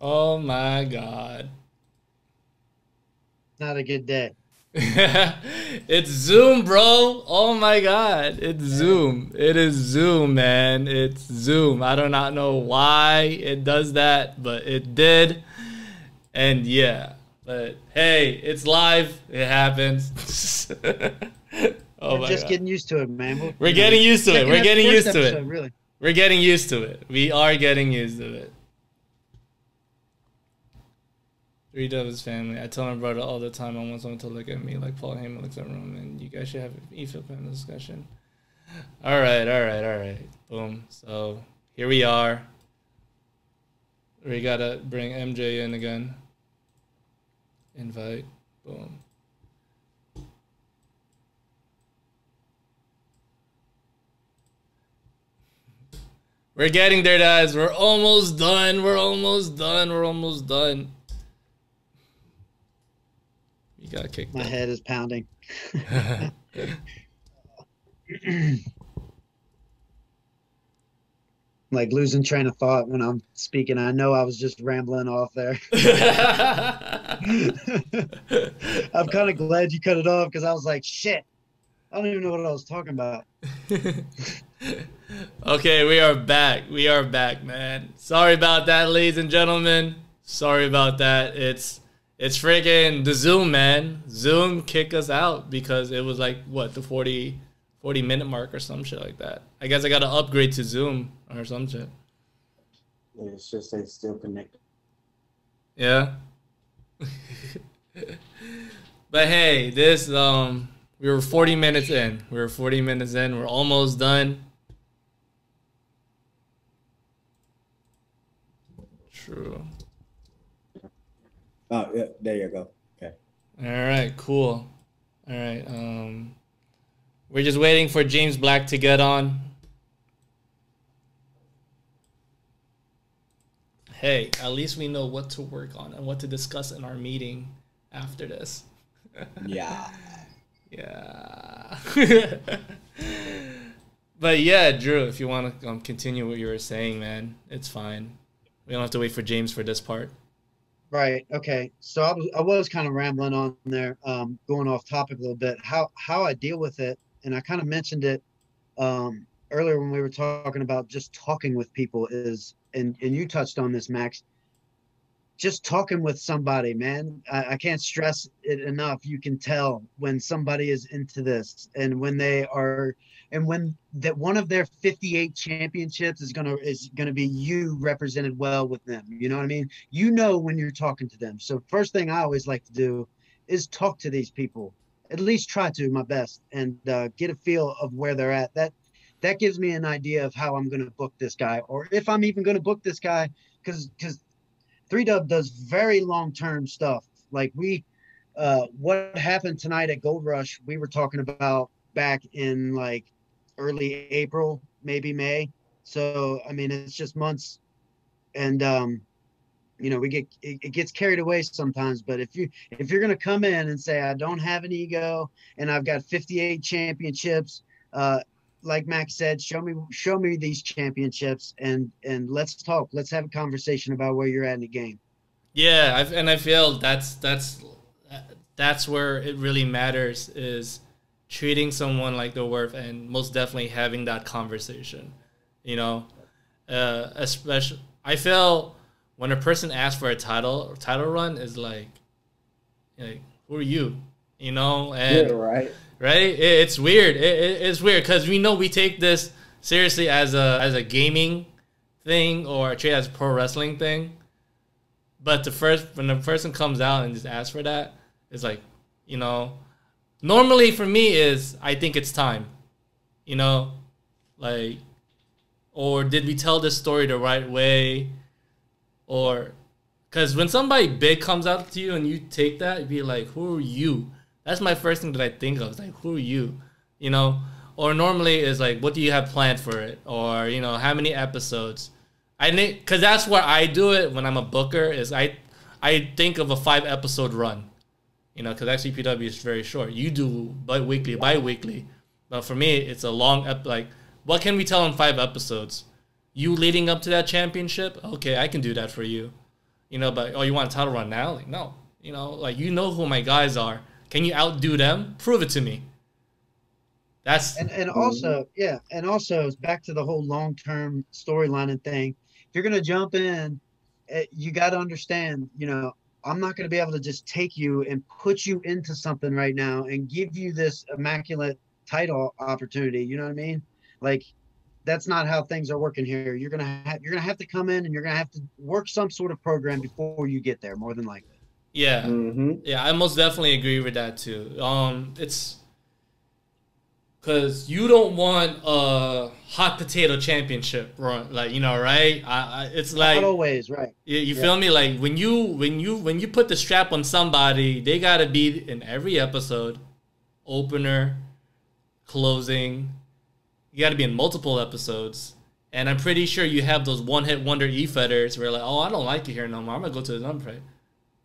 oh my god. not a good day it's Zoom, bro. Oh my god. It's Zoom. It is Zoom, man. It's Zoom. I do not know why it does that, but it did. And yeah. But hey, it's live. It happens. oh we're just god. getting used to it man We're, We're getting used to it. We're getting used to it. really We're getting used to it. We are getting used to it. Three Dub is family. I tell my brother all the time. I want someone to look at me like Paul Heyman looks at Roman. You guys should have an EFIP panel discussion. All right, all right, all right. Boom. So here we are. We gotta bring MJ in again. Invite. Boom. We're getting there, guys. We're almost done. We're almost done. We're almost done. You got kicked. My head is pounding. like losing train of thought when I'm speaking. I know I was just rambling off there. I'm kind of glad you cut it off because I was like, shit, I don't even know what I was talking about. Okay, we are back. We are back, man. Sorry about that, ladies and gentlemen. Sorry about that. It's it's freaking the Zoom, man. Zoom kicked us out because it was like what the 40, 40 minute mark or some shit like that. I guess I got to upgrade to Zoom or some shit. It's just they still connected. Yeah. but hey, this um we were 40 minutes in. We were 40 minutes in. We're almost done. True. Oh, yeah, there you go. Okay. All right, cool. All right. Um we're just waiting for James Black to get on. Hey, at least we know what to work on and what to discuss in our meeting after this. Yeah. Yeah. but yeah, Drew, if you want to um, continue what you were saying, man, it's fine. We don't have to wait for James for this part. Right. Okay. So I was I was kind of rambling on there, um, going off topic a little bit. How how I deal with it, and I kind of mentioned it um, earlier when we were talking about just talking with people is, and and you touched on this, Max. Just talking with somebody, man. I, I can't stress it enough. You can tell when somebody is into this, and when they are, and when that one of their 58 championships is gonna is gonna be you represented well with them. You know what I mean? You know when you're talking to them. So first thing I always like to do is talk to these people. At least try to my best and uh, get a feel of where they're at. That that gives me an idea of how I'm to book this guy, or if I'm even to book this guy, because because Three Dub does very long term stuff. Like we, uh, what happened tonight at Gold Rush, we were talking about back in like early April, maybe May. So I mean, it's just months, and um, you know, we get it, it gets carried away sometimes. But if you if you're gonna come in and say I don't have an ego and I've got 58 championships, uh, like Max said, show me show me these championships and and let's talk. Let's have a conversation about where you're at in the game. Yeah, I've, and I feel that's that's that's where it really matters is treating someone like they're worth and most definitely having that conversation. You know, uh, especially I feel when a person asks for a title title run is like, like who are you? You know, and Yeah, right. right? It, it's weird. It, it, it's weird because we know we take this seriously as a as a gaming thing or treat as a pro wrestling thing. But the first when the person comes out and just asks for that, it's like, you know, normally for me is I think it's time, you know, like, or did we tell this story the right way, or because when somebody big comes out to you and you take that, you'd be like, who are you? That's my first thing that I think of. It's like, who are you? You know? Or normally is like, what do you have planned for it? Or, you know, how many episodes? I think, because that's where I do it when I'm a booker, is I, I think of a five episode run. You know, because XVPW is very short. You do bi weekly, bi weekly. But for me, it's a long, ep- like, what can we tell in five episodes? You leading up to that championship? Okay, I can do that for you. You know, but, oh, you want a title run now? Like, no. You know, like, you know who my guys are. Can you outdo them? Prove it to me. That's And and also, yeah, and also back to the whole long term storyline and thing. If you're gonna jump in, eh, you got to understand. You know, I'm not gonna be able to just take you and put you into something right now and give you this immaculate title opportunity. You know what I mean? Like, that's not how things are working here. You're gonna have you're gonna have to come in and you're gonna have to work some sort of program before you get there. More than likely. Yeah, hmm yeah, I most definitely agree with that too. Um, it's because you don't want a hot potato championship run, like you know, right? I, I it's like Not always, right? You, you Yeah. feel me? Like when you when you when you put the strap on somebody, they gotta be in every episode, opener, closing. You gotta be in multiple episodes. And I'm pretty sure you have those one hit wonder e fetters where like, oh, I don't like it here no more. I'm gonna go to the Unpray.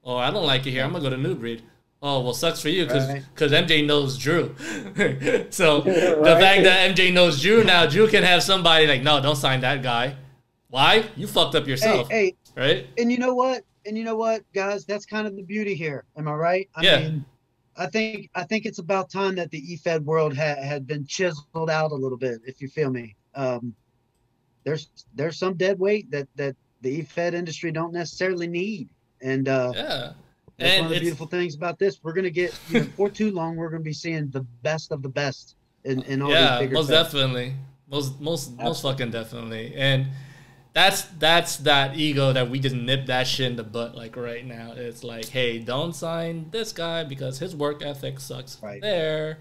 Oh, I don't like it here. I'm gonna go to New Breed. Oh well, sucks for you because Right. MJ knows Drew. so the fact that MJ knows Drew now, Drew can have somebody like, no, don't sign that guy. Why? You fucked up yourself, hey, right? and you know what? And you know what, guys? That's kind of the beauty here. Am I right? I Yeah. mean, I think I think it's about time that the E EFED world had had been chiseled out a little bit. If you feel me, um, there's there's some dead weight that that the E EFED industry don't necessarily need, and uh, Yeah. That's And one of the beautiful things about this. We're gonna get you know, for too long. We're gonna be seeing the best of the best in, in all yeah, these bigger. most definitely. Most most most fucking definitely. And that's that's that ego that we just nip that shit in the butt like right now. It's like, hey, don't sign this guy because his work ethic sucks Right. there.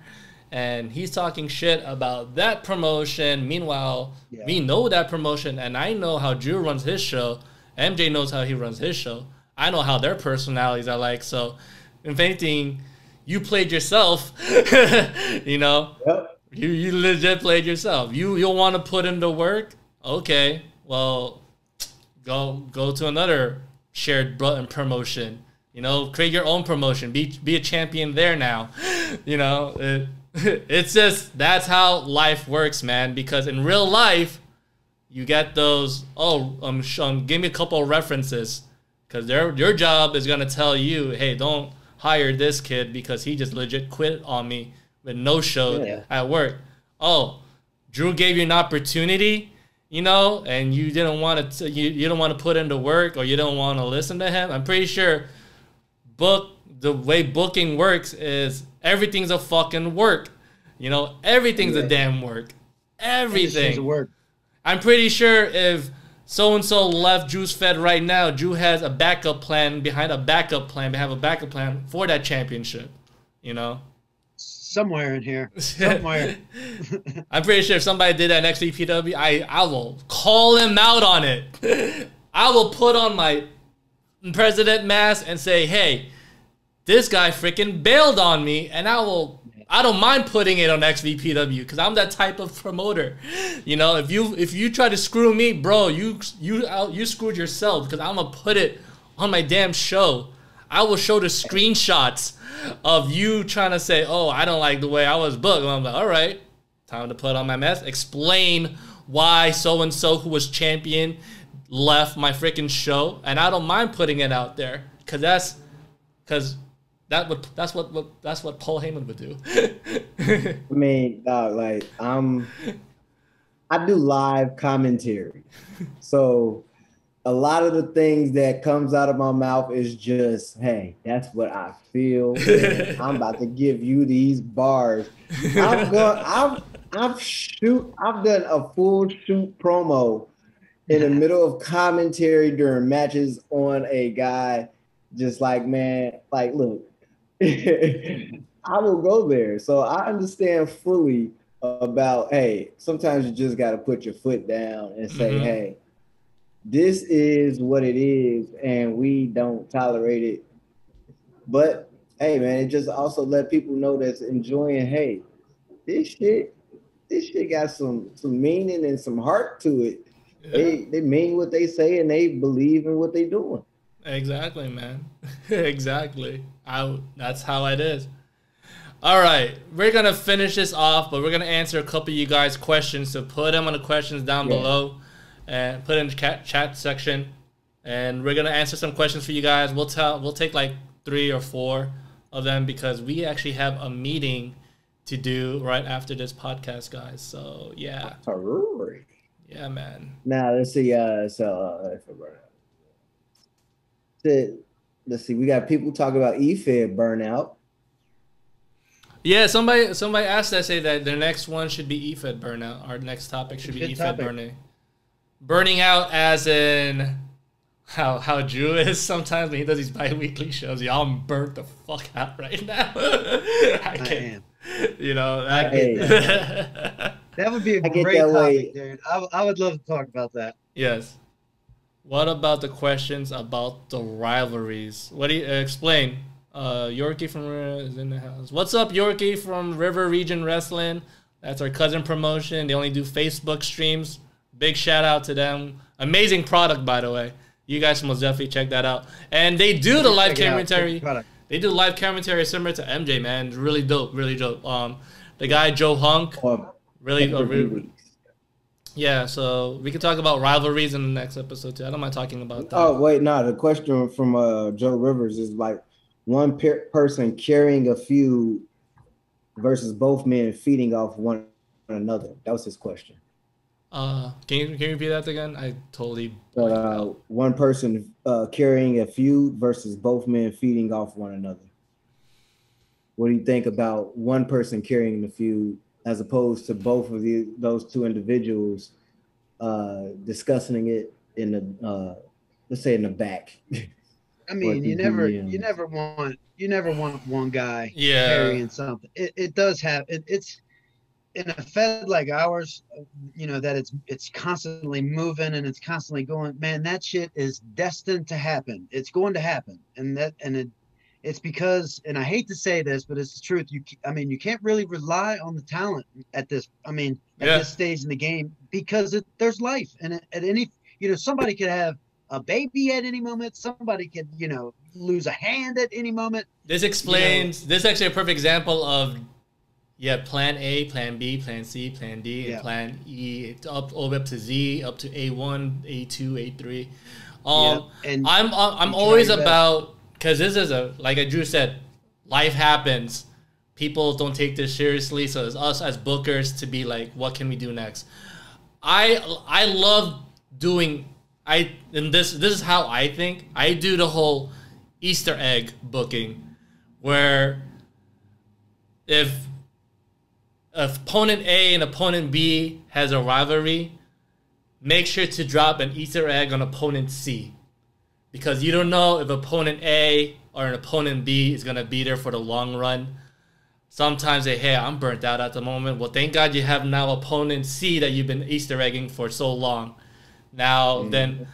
And he's talking shit about that promotion. Meanwhile, Yeah. we know that promotion and I know how Drew runs his show. MJ knows how he runs his show. I know how their personalities are like. So if anything, you played yourself. you know? Yep. You you legit played yourself. You you'll want to put in the work. Okay, well, go go to another shared button promotion. You know, create your own promotion. Be be a champion there now. You know, it, it's just that's how life works, man. Because in real life, you get those. Oh, um, um give me a couple of references, because their your job is gonna tell you, hey, don't hire this kid because he just legit quit on me with no show Yeah. at work. Oh, Drew gave you an opportunity, you know, and you didn't want to. You you don't want to put into work or you don't want to listen to him. I'm pretty sure book the way booking works is everything's a fucking work. You know, everything's a damn work. Everything. a word. I'm pretty sure if so and so left Drew's Fed right now, Drew has a backup plan behind a backup plan, They have a backup plan for that championship. You know? Somewhere in here, somewhere. I'm pretty sure if somebody did that XVPW, I, I will call him out on it. I will put on my president mask and say, hey, this guy freaking bailed on me, and I will. I don't mind putting it on XVPW because I'm that type of promoter. You know, if you if you try to screw me, bro, you you you screwed yourself because I'm gonna put it on my damn show. I will show the screenshots of you trying to say, "Oh, I don't like the way I was booked." And I'm like, "All right, time to put on my mask. Explain why so and so who was champion left my freaking show, and I don't mind putting it out there because that's because that would that's what, what that's what Paul Heyman would do. I mean, dog, like I'm I do live commentary. So a lot of the things that comes out of my mouth is just, hey, that's what I feel. I'm about to give you these bars. I'm going I've I've shoot I've done a full shoot promo in the middle of commentary during matches on a guy just like man, like look, I will go there. So I understand fully about hey, sometimes you just got to put your foot down and say, Mhm. hey, this is what it is, and we don't tolerate it. But hey, man, it just also let people know that's enjoying. Hey, this shit, this shit got some some meaning and some heart to it. They they mean what they say and they believe in what they're doing. Exactly, man. exactly. I that's how it is. All right, we're gonna finish this off, but we're gonna answer a couple of you guys' questions. So put them on the questions down Yeah. below, and put in the chat, chat section, and we're gonna answer some questions for you guys. We'll tell we'll take like three or four of them because we actually have a meeting to do right after this podcast, guys. So yeah, yeah, man. Now let's see. Uh, so uh, if I burn out. So, let's see. We got people talking about EFED burnout. Yeah, somebody somebody asked that say that their next one should be EFED burnout. Our next topic should be Good EFED topic. burning. Burning out as in how how Drew is sometimes when he does these bi-weekly shows. Y'all I'm burnt the fuck out right now. I I can't. am. You know, that, Hey. That would be a I great that way. topic, dude. I would love to talk about that. yes. What about the questions about the rivalries? What do you uh, explain? Uh, Yorkie from uh, is in the house. What's up, Yorkie from River Region Wrestling? That's our cousin promotion. They only do Facebook streams. Big shout out to them. Amazing product, by the way. You guys must definitely check that out. And they do the live Check it commentary. Product. They do live commentary similar to MJ, man. Really dope, really dope. Um, the guy Joe Hunk, really, uh, really week. Yeah. So we can talk about rivalries in the next episode too. I don't mind talking about that. Oh wait, no. The question from uh, Joe Rivers is like one per- person carrying a feud versus both men feeding off one another. That was his question. Uh, can you can you repeat that again? I totally. Uh, one person uh, carrying a feud versus both men feeding off one another. What do you think about one person carrying the feud as opposed to both of the, those two individuals uh, discussing it in the uh, let's say in the back? I mean, you never, you never want, you never want one guy Yeah. carrying something. It, it does have, it, it's in a fed like ours, you know, that it's, it's constantly moving and it's constantly going. Man, that shit is destined to happen. It's going to happen, and that, and it, it's because, and I hate to say this, but it's the truth. You, I mean, you can't really rely on the talent at this. I mean, at Yeah. this stage in the game because it, there's life, and at, at any, you know, somebody could have a baby at any moment. Somebody could, you know, lose a hand at any moment. This explains. This is actually a perfect example of. Yeah, plan A, plan B, plan C, plan D, and Yeah. plan E up all the way up to Z, up to A one, A two, A three. Um, Yeah, and I'm I'm, I'm always about because this is a like I Drew said, life happens. People don't take this seriously, so it's us as bookers to be like, what can we do next? I I love doing I and this this is how I think. I do the whole Easter egg booking where if opponent A and opponent B has a rivalry, make sure to drop an Easter egg on opponent C. Because you don't know if opponent A or an opponent B is gonna be there for the long run. Sometimes they, hey, I'm burnt out at the moment. Well, thank God you have now opponent C that you've been Easter egging for so long. Now mm. then,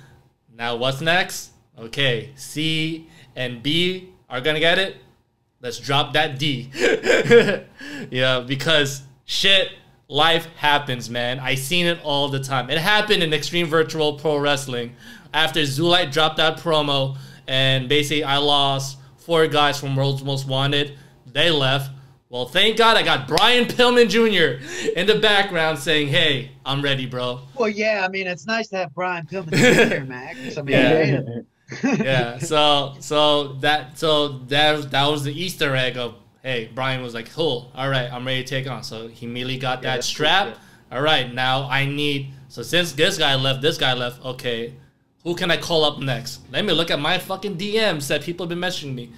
now what's next? Okay, C and B are gonna get it. Let's drop that D. yeah, because shit, life happens, man. I seen it all the time. It happened in Extreme Virtual Pro Wrestling after Zulite dropped that promo, and basically I lost four guys from World's Most Wanted. They left. Well, thank God I got Brian Pillman Jr. in the background saying, "Hey, I'm ready, bro." well, yeah, I mean, it's nice to have Brian Pillman here, Max. I mean, Yeah. yeah. So so that so that that was the Easter egg of hey Brian was like cool all right I'm ready to take on so he immediately got Yeah, that that's cool, strap yeah. all right now I need so since this guy left this guy left okay who can I call up next let me look at my fucking DMs that people have been messaging me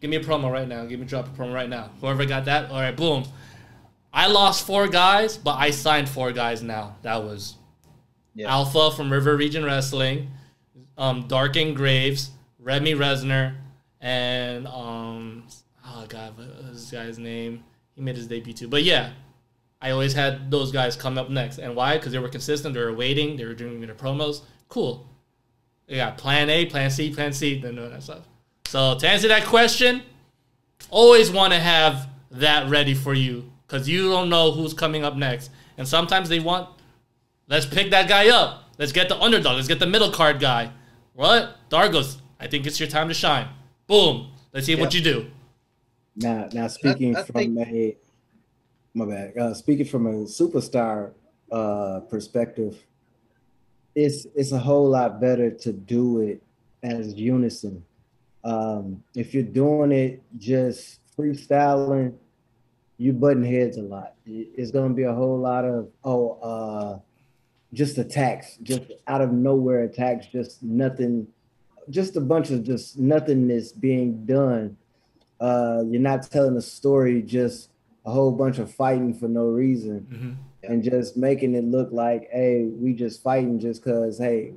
give me a promo right now give me drop a promo right now whoever got that all right boom I lost four guys but I signed four guys now that was Yeah. Alpha from River Region Wrestling um, Darking Graves, Remy Resner, and um, oh god, what was this guy's name? He made his debut too. But yeah, I always had those guys come up next, and why? Because they were consistent. They were waiting. They were doing their promos. Cool. You got Plan A, Plan C, Plan C, then all that stuff. So to answer that question, always want to have that ready for you because you don't know who's coming up next, and sometimes they want Let's pick that guy up. Let's get the underdog. Let's get the middle card guy. What? Dargos, I think it's your time to shine. Boom. Let's see what you do. Now, now speaking I from think- a my bad. Uh, speaking from a superstar uh, perspective, it's it's a whole lot better to do it as unison. Um, if you're doing it just freestyling, you button heads a lot. It's gonna be a whole lot of oh, uh, just attacks, just out of nowhere attacks, just nothing, just a bunch of just nothingness being done uh you're not telling a story just a whole bunch of fighting for no reason And just making it look like hey we just fighting just because hey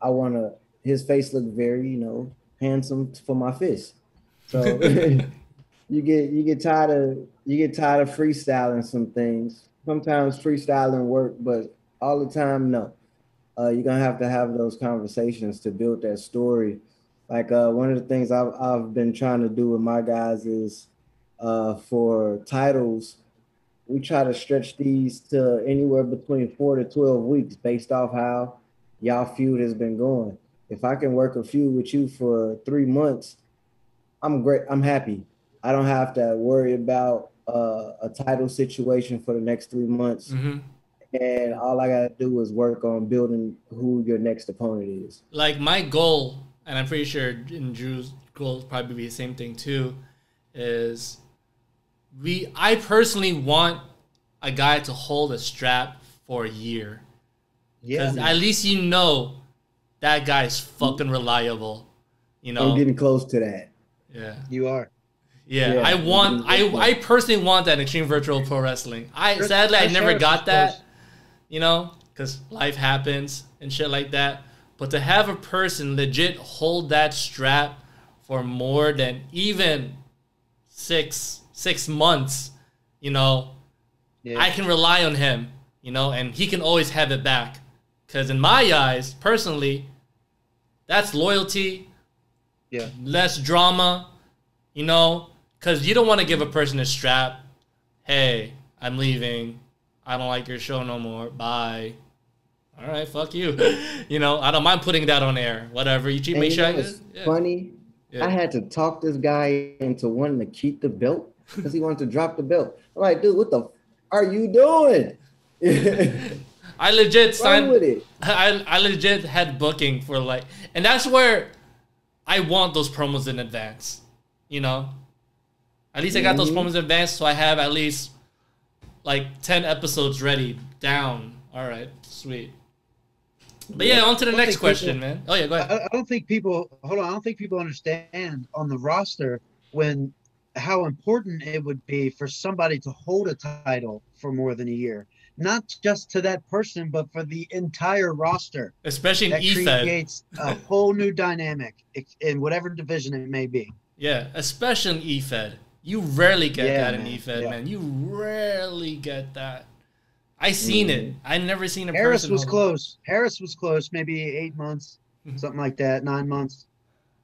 i want to his face look very, you know, handsome for my fist. So you get you get tired of you get tired of freestyling some things. Sometimes freestyling work, but all the time, no. Uh, you're gonna have to have those conversations to build that story. Like uh, one of the things I've I've been trying to do with my guys is uh, for titles, we try to stretch these to anywhere between four to twelve weeks, based off how y'all feud has been going. If I can work a feud with you for three months, I'm great. I'm happy. I don't have to worry about uh, a title situation for the next three months. Mm-hmm. And all I gotta do is work on building who your next opponent is. Like my goal, and I'm pretty sure in Drew's goal probably be the same thing too, is we I personally want a guy to hold a strap for a year. Yeah, Because at least you know that guy's fucking reliable. You know? I'm getting close to that. yeah. you are. Yeah, Yeah. I want. I I personally want that in Extreme Virtual Pro Wrestling. I sadly I never got that, close. you know, because life happens and shit like that. But to have a person legit hold that strap for more than even six six months, you know, Yeah. I can rely on him, you know, and he can always have it back. Because in my eyes, personally, that's loyalty, yeah. less drama, you know, because you don't want to give a person a strap. Hey, I'm leaving. I don't like your show no more. Bye. All right, fuck you. you know, I don't mind putting that on air. Whatever. You cheat, make you sure. I, yeah. funny? Yeah. I had to talk this guy into wanting to keep the belt because he wanted to drop the belt. I'm like, dude, what the f- are you doing? I legit signed. with it. I, I legit had booking for like, and that's where I want those promos in advance. You know, at least I got those Mhm. promos in advance, so I have at least like ten episodes ready down. All right, sweet. But yeah, on to the next question, people- man. Oh yeah, go ahead. I, I don't think people hold on. I don't think people understand on the roster when how important it would be for somebody to hold a title for more than a year, not just to that person, but for the entire roster. Especially in That creates a whole new dynamic in whatever division it may be. Yeah, especially in EFED. You rarely get Yeah, that in man. EFED, Yeah. man. You rarely get that. I seen it. I never seen a Harris was close. Harris was close, maybe eight months, Mhm. something like that, nine months.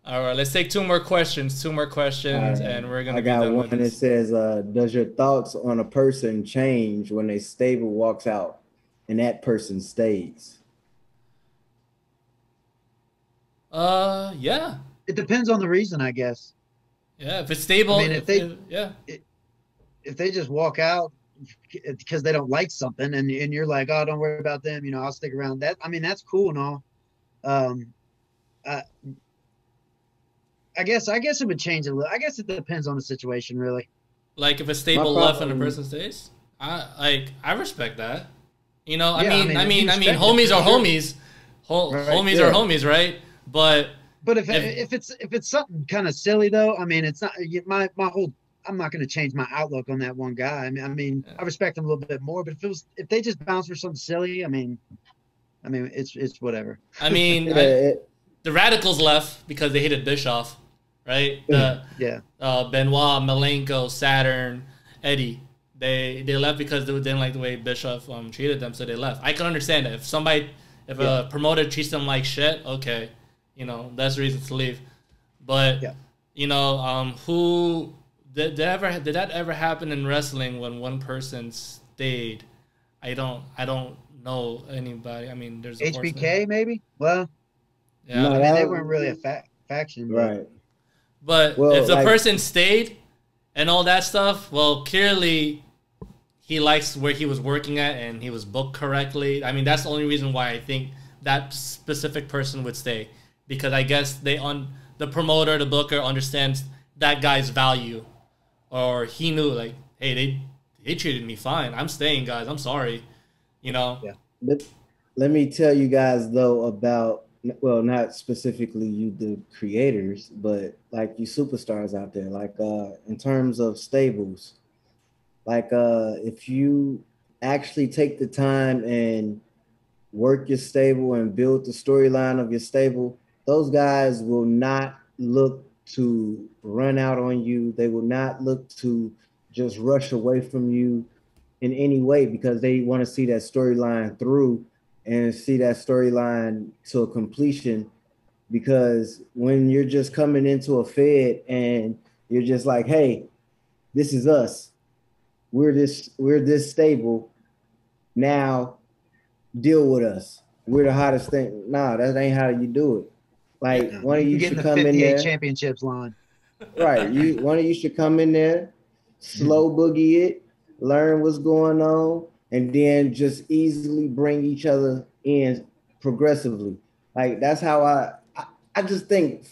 All right, let's take two more questions. Two more questions, All right. and we're gonna I be got done one that says, uh, "Does your thoughts on a person change when a stable walks out and that person stays?" Uh, yeah, It depends on the reason, I guess. yeah. If it's stable, I mean, if they- yeah, if they just walk out because they don't like something and, and you're like oh don't worry about them you know i'll stick around that i mean that's cool and all um uh, i guess i guess it would change a little i guess it depends on the situation really like if a stable My left and a problem- person stays, I like I respect that. You know, I Yeah, I mean, mean, I mean, I mean, homies are homies. Ho- Right, homies yeah. are homies, right? But but if If- if, it's if it's something kind of silly though i mean it's not you- my my whole i'm not going to change my outlook on that one guy i mean i mean Yeah. i respect him a little bit more but if it was if they just bounce for something silly i mean i mean it's it's whatever I mean, I, the radicals left because they hated Bischoff, right? The yeah uh, Benoit, Malenko, Saturn, Eddie. They they left because they didn't like the way Bischoff um, treated them, so they left. I can understand that. If somebody, if Yeah. a promoter treats them like shit, okay, you know that's the reason to leave. But Yeah. you know, um, who did, did ever did that ever happen in wrestling when one person stayed? I don't I don't know anybody. I mean, there's a horseman. hbk maybe well Yeah, No, i mean they weren't really a fa- faction but- right. But Well, if the like- person stayed and all that stuff, well, clearly he likes where he was working at and he was booked correctly. I mean, that's the only reason why I think that specific person would stay because I guess they on the promoter, the booker understands that guy's value, or he knew like, hey, they they treated me fine. I'm staying, guys. I'm sorry, you know. Yeah. Let, let me tell you guys though about well, not specifically you the creators, but like you superstars out there. Like uh in terms of stables, like uh if you actually take the time and work your stable and build the storyline of your stable, those guys will not look to run out on you. They will not look to just rush away from you in any way because they want to see that storyline through and see that storyline to a completion. Because when you're just coming into a Fed and you're just like, hey, this is us. We're this, we're this stable. Now deal with us. We're the hottest thing. Nah, that ain't how you do it. Like one of you should come in there. Championships line. Right. You one of you should come in there, slow boogie it, learn what's going on, and then just easily bring each other in progressively. Like that's how I I, I just think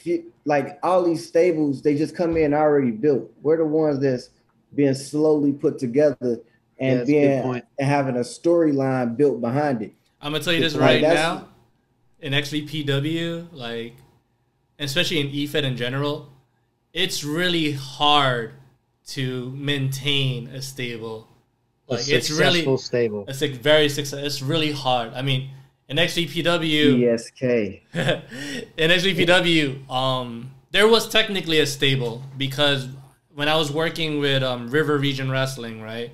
like all these stables, they just come in already built. We're the ones that's being slowly put together and yeah, being and having a storyline built behind it. I'm gonna tell you this right now. In XVPW, like especially in EFED in general, it's really hard to maintain a stable. Like a it's really stable. It's like very successful. It's really hard. I mean, in XVPW, ESK. in XVPW, um, there was technically a stable because when I was working with um, River Region Wrestling, right?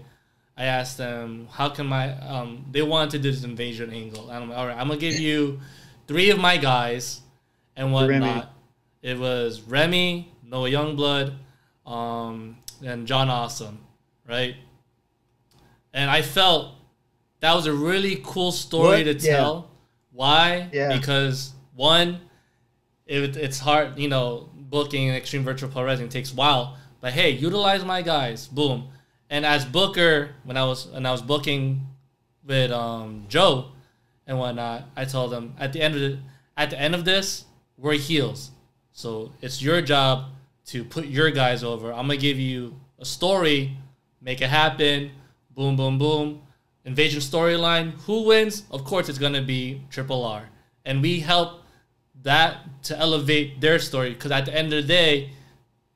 I asked them how can my um, they wanted to do this invasion angle. And I'm like, all right, I'm gonna give you three of my guys and whatnot. It was Remy, Noah Youngblood, um, and John Awesome, right? And I felt that was a really cool story what? to tell. Yeah. Why? Yeah. Because one, it, it's hard, you know, booking Extreme Virtual Pro Wrestling takes a while. But hey, utilize my guys. Boom. And as Booker, when I was when I was booking with um, Joe and whatnot, I told him at the end of the, at the end of this, we're heels. So it's your job to put your guys over. I'm gonna give you a story, make it happen, boom, boom, boom. Invasion storyline. Who wins? Of course, it's gonna be Triple R, and we help that to elevate their story. Because at the end of the day,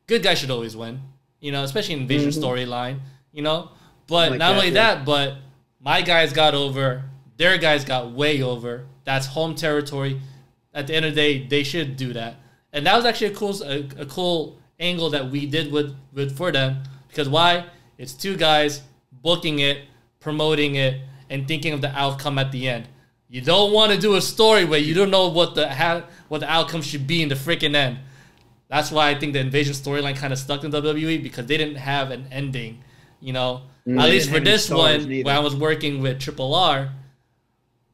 good guys should always win. You know, especially in Invasion mm-hmm. storyline. You know, but like not that, only yeah. that, but my guys got over. Their guys got way over. That's home territory. At the end of the day, they should do that and that was actually a cool a, a cool angle that we did with with for them because why? It's two guys booking it, promoting it, and thinking of the outcome at the end. You don't want to do a story where you don't know what the ha- what the outcome should be in the freaking end. That's why I think the invasion storyline kind of stuck in WWE because they didn't have an ending. You know, mm, at least for this one, when I was working with Triple R,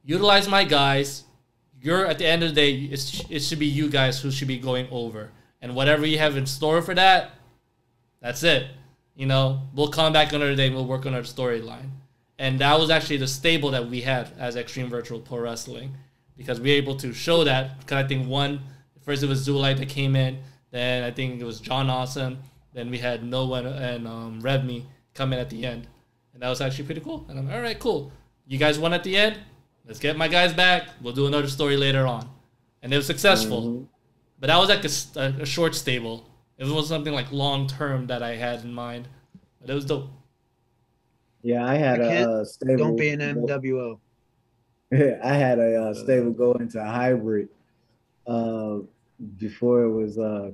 utilize my guys, you're at the end of the day, it should be you guys who should be going over. And whatever you have in store for that, that's it. You know, we'll come back another day and we'll work on our storyline. And that was actually the stable that we had as Extreme Virtual Pro Wrestling because we were able to show that. Because I think one, first it was Zulite that came in, then I think it was John Awesome, then we had Noah and um, Remy come in at the end. And that was actually pretty cool. And I'm like, all right, cool. You guys won at the end? Let's get my guys back. We'll do another story later on. And it was successful. Mm-hmm. But that was like a, a, short stable. It was something like long term that I had in mind. But it was dope. Yeah, I had I a uh, stable. Don't be an MWO. I had a uh, stable go into hybrid uh, before it was, uh,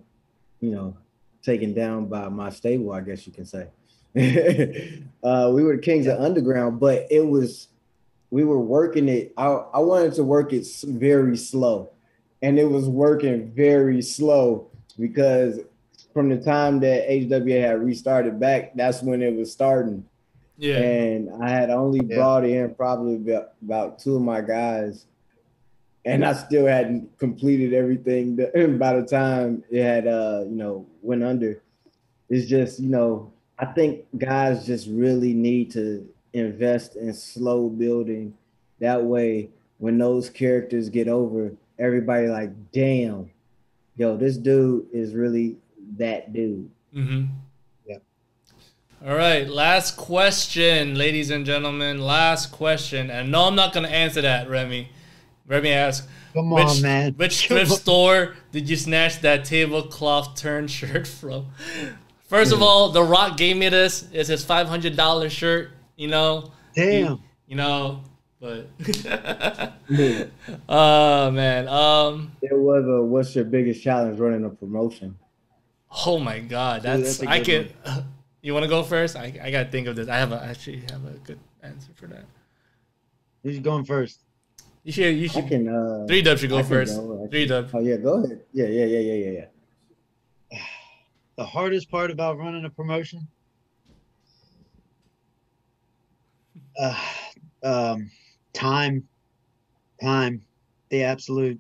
you know, taken down by my stable, I guess you can say. uh, we were the kings of underground, but it was we were working it. I, I wanted to work it very slow, and it was working very slow because from the time that HWA had restarted back, that's when it was starting. Yeah. And I had only yeah. brought in probably about, about two of my guys, and I still hadn't completed everything. by the time it had, uh, you know, went under, it's just, you know, I think guys just really need to invest in slow building. That way, when those characters get over, everybody like, damn, yo, this dude is really that dude. Mm-hmm. Yeah. All right, last question, ladies and gentlemen. Last question, and no, I'm not gonna answer that, Remy. Remy asks, "Come which, on, man! Which thrift store did you snatch that tablecloth turn shirt from?" First of all, The Rock gave me this. It's his five hundred dollar shirt. You know, damn. He, you know, but oh man, um, It was a what's your biggest challenge running a promotion? Oh my god, Dude, that's, I a I good can. You want to go first? I I gotta think of this. I have a actually have a good answer for that. Who's going first? You should you should. I should can. Uh, three dub should go I first. go, Three dub. Oh yeah, go ahead. Yeah, yeah, yeah, yeah, yeah, yeah. The hardest part about running a promotion? Uh, um, time. Time. The absolute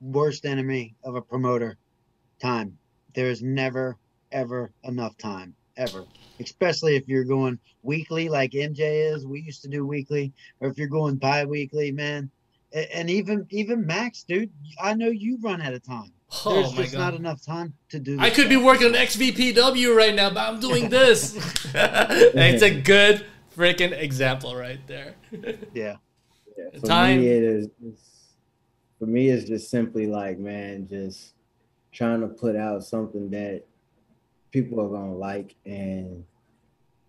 worst enemy of a promoter. Time. There is never, ever enough time. Ever. Especially if you're going weekly like MJ is. We used to do weekly. Or if you're going bi weekly, man. And even even Max, dude, I know you run out of time. Oh There's my just god. not enough time to do. I this could be working on XVPW right now, but I'm doing this. it's a good freaking example right there. Yeah. yeah. For Time- me, it is. It's, for me, it's just simply like, man, just trying to put out something that people are gonna like and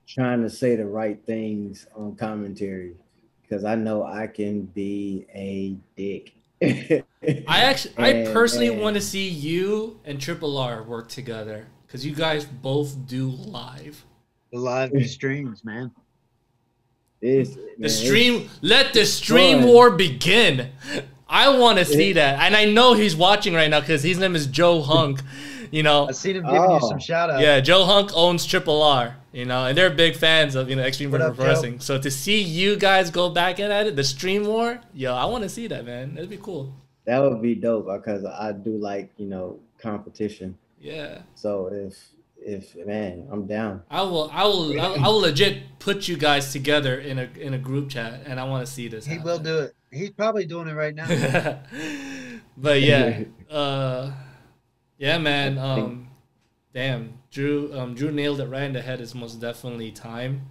trying to say the right things on commentary because I know I can be a dick. I actually, I personally want to see you and Triple R work together because you guys both do live. Live streams, man. It's, The man, stream, let the stream fun. war begin. I want to see that, and I know he's watching right now because his name is Joe Hunk. You know, I seen him giving you Oh. some shout outs. yeah, Joe Hunk owns Triple R. You know, and they're big fans of you know Extreme What Virtual Pro Joe? Wrestling. So to see you guys go back in at it, the stream war, yo, I want to see that, man. That'd be cool. that would be dope because I do like you know competition. Yeah. So if if man, I'm down. I will, I will, I will, I will legit put you guys together in a in a group chat, and I want to see this. He will do it. He's probably doing it right now. but yeah, uh, yeah, man. Um, damn, Drew, um, Drew nailed it right in the head. It's most definitely time.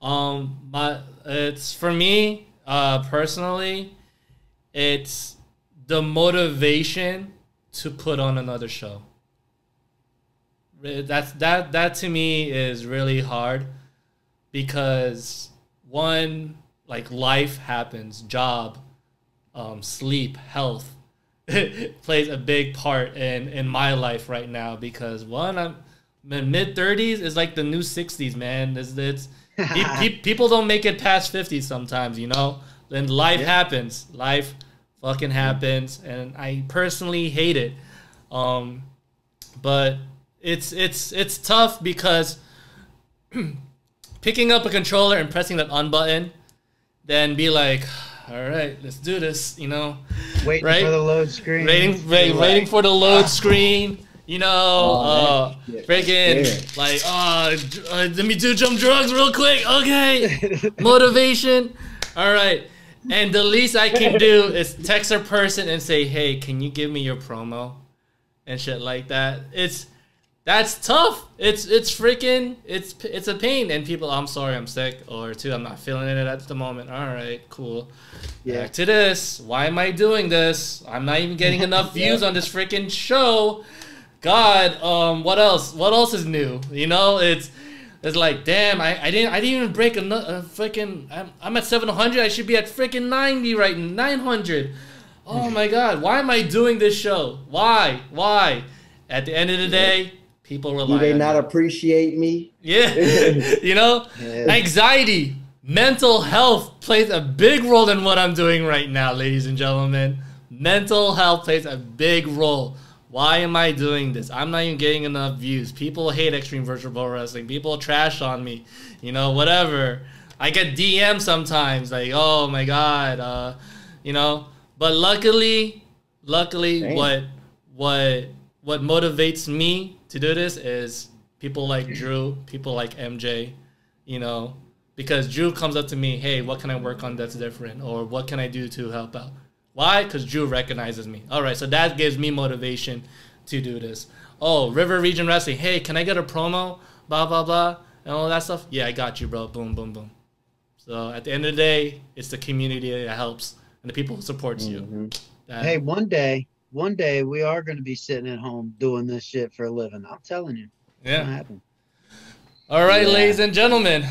Um, but it's for me, uh, personally, it's the motivation to put on another show. That's that that to me is really hard because one like life happens, job, um, sleep, health plays a big part in in my life right now because one I'm mid thirties is like the new sixties, man. It's, it's pe- pe- people don't make it past fifty sometimes, you know. Then life Yeah. happens. Life fucking happens, and I personally hate it. Um, but it's it's it's tough because picking up a controller and pressing that on button, then be like, all right, let's do this. You know, Waiting Right? for the load screen. waiting, wait, waiting for the load screen. You know, uh, Oh, man. freaking like, uh, d- uh, let me do jump drugs real quick. Okay, motivation. All right, and the least I can do is text a person and say, hey, can you give me your promo, and shit like that. It's that's tough. It's it's freaking it's it's a pain. And people, I'm sorry, I'm sick, or two, I'm not feeling it at the moment. All right, cool. Yeah. Back to this. Why am I doing this? I'm not even getting enough views on this freaking show. God, um, what else? What else is new? You know, it's it's like, damn, I, I didn't I didn't even break a, a freaking. I'm, I'm at 700. I should be at freaking 90 right 900. Oh my God, why am I doing this show? Why? Why? At the end of the day, people rely Do they not appreciate me? Yeah, you know, Yeah. anxiety, mental health plays a big role in what I'm doing right now, ladies and gentlemen. Mental health plays a big role. Why am I doing this? I'm not even getting enough views. People hate Extreme Virtual Pro Wrestling. People trash on me. You know, whatever. I get DMs sometimes like, "Oh my god," uh, you know. But luckily, luckily, Damn. what what what motivates me to do this is people like Drew, people like MJ, you know, because Drew comes up to me, hey, what can I work on that's different, or what can I do to help out? Why? Because Drew recognizes me. All right, so that gives me motivation to do this. Oh, River Region Wrestling, hey, can I get a promo? Blah blah blah, and all that stuff. Yeah, I got you, bro. Boom, boom, boom. So at the end of the day, it's the community that helps and the people who supports you. Mhm. That- Hey, one day, one day we are going to be sitting at home doing this shit for a living. I'm telling you, it's yeah. gonna happen. All right, Yeah. ladies and gentlemen.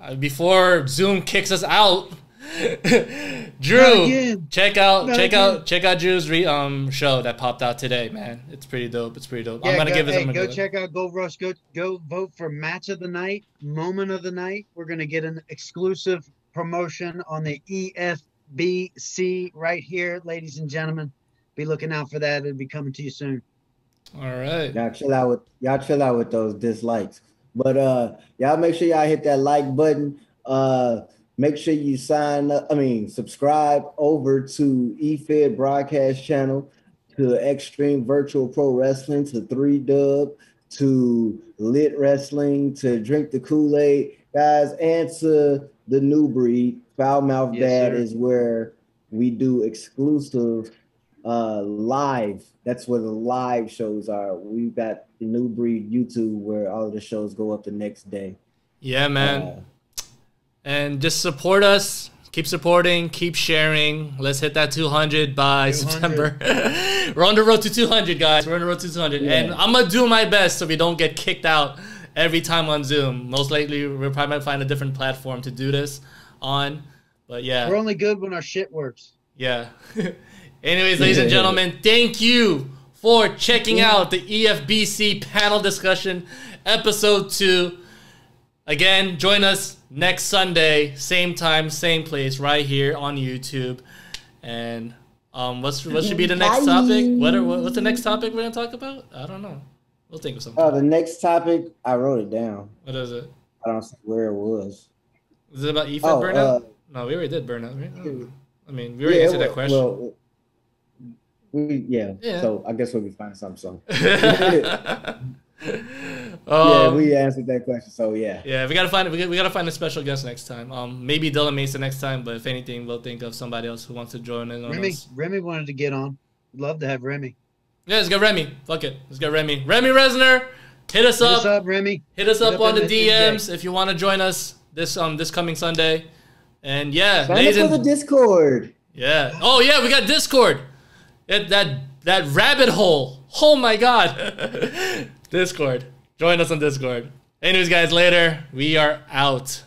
Uh, before Zoom kicks us out, Drew, check out Not check again. out check out Drew's re, um show that popped out today, man. It's pretty dope. It's pretty dope. Yeah, I'm gonna go, give it hey, go check out Gold Rush. Go go vote for match of the night, moment of the night. We're gonna get an exclusive promotion on the EFBC right here, ladies and gentlemen. Be looking out for that. It'll be coming to you soon. All right. Y'all chill out with y'all chill out with those dislikes. But uh y'all make sure y'all hit that like button. Uh make sure you sign up, I mean subscribe over to EFED broadcast channel, to Extreme Virtual Pro Wrestling, to three dub, to lit wrestling, to drink the Kool-Aid, guys, answer the new breed. Foul Mouth yes, Dad sir. is where we do exclusive uh live. That's where the live shows are. We've got the new breed youtube where all of the shows go up the next day. Yeah man. Uh, and just support us. Keep supporting. Keep sharing. Let's hit that 200 by 200. september. We're on the road to 200 guys. We're on the road to 200 yeah. and i'm gonna do my best so we don't get kicked out every time on zoom. Most likely we'll probably find a different platform to do this on. But yeah. We're only good when our shit works. Yeah Anyways, ladies and gentlemen, thank you for checking out the EFBC panel discussion, episode two. Again, join us next Sunday, same time, same place, right here on YouTube. And um, what's what should be the next topic? What are, what's the next topic we're gonna talk about? I don't know. We'll think of something. Oh, the next topic I wrote it down. What is it? I don't see where it was. Is it about EFED oh, burnout? Uh, no, we already did burnout, right? Oh. I mean, we already yeah, answered that question. Well, we yeah. yeah. So I guess we'll be finding something. So. um, yeah, we answered that question. So yeah. Yeah, we gotta find we, we gotta find a special guest next time. Um, maybe Dylan Mason next time, but if anything, we'll think of somebody else who wants to join in. Remy, us. Remy wanted to get on. Love to have Remy. Yeah, let's get Remy. Fuck it, let's get Remy. Remy Resner, hit us hit up. Us up, Remy. Hit us hit up, up on the DMs if you want to join us this um this coming Sunday. And yeah, sign up for the Discord. Yeah. Oh yeah, we got Discord. It, that that rabbit hole. Oh my god. Discord. Join us on Discord. Anyways, guys, later. We are out.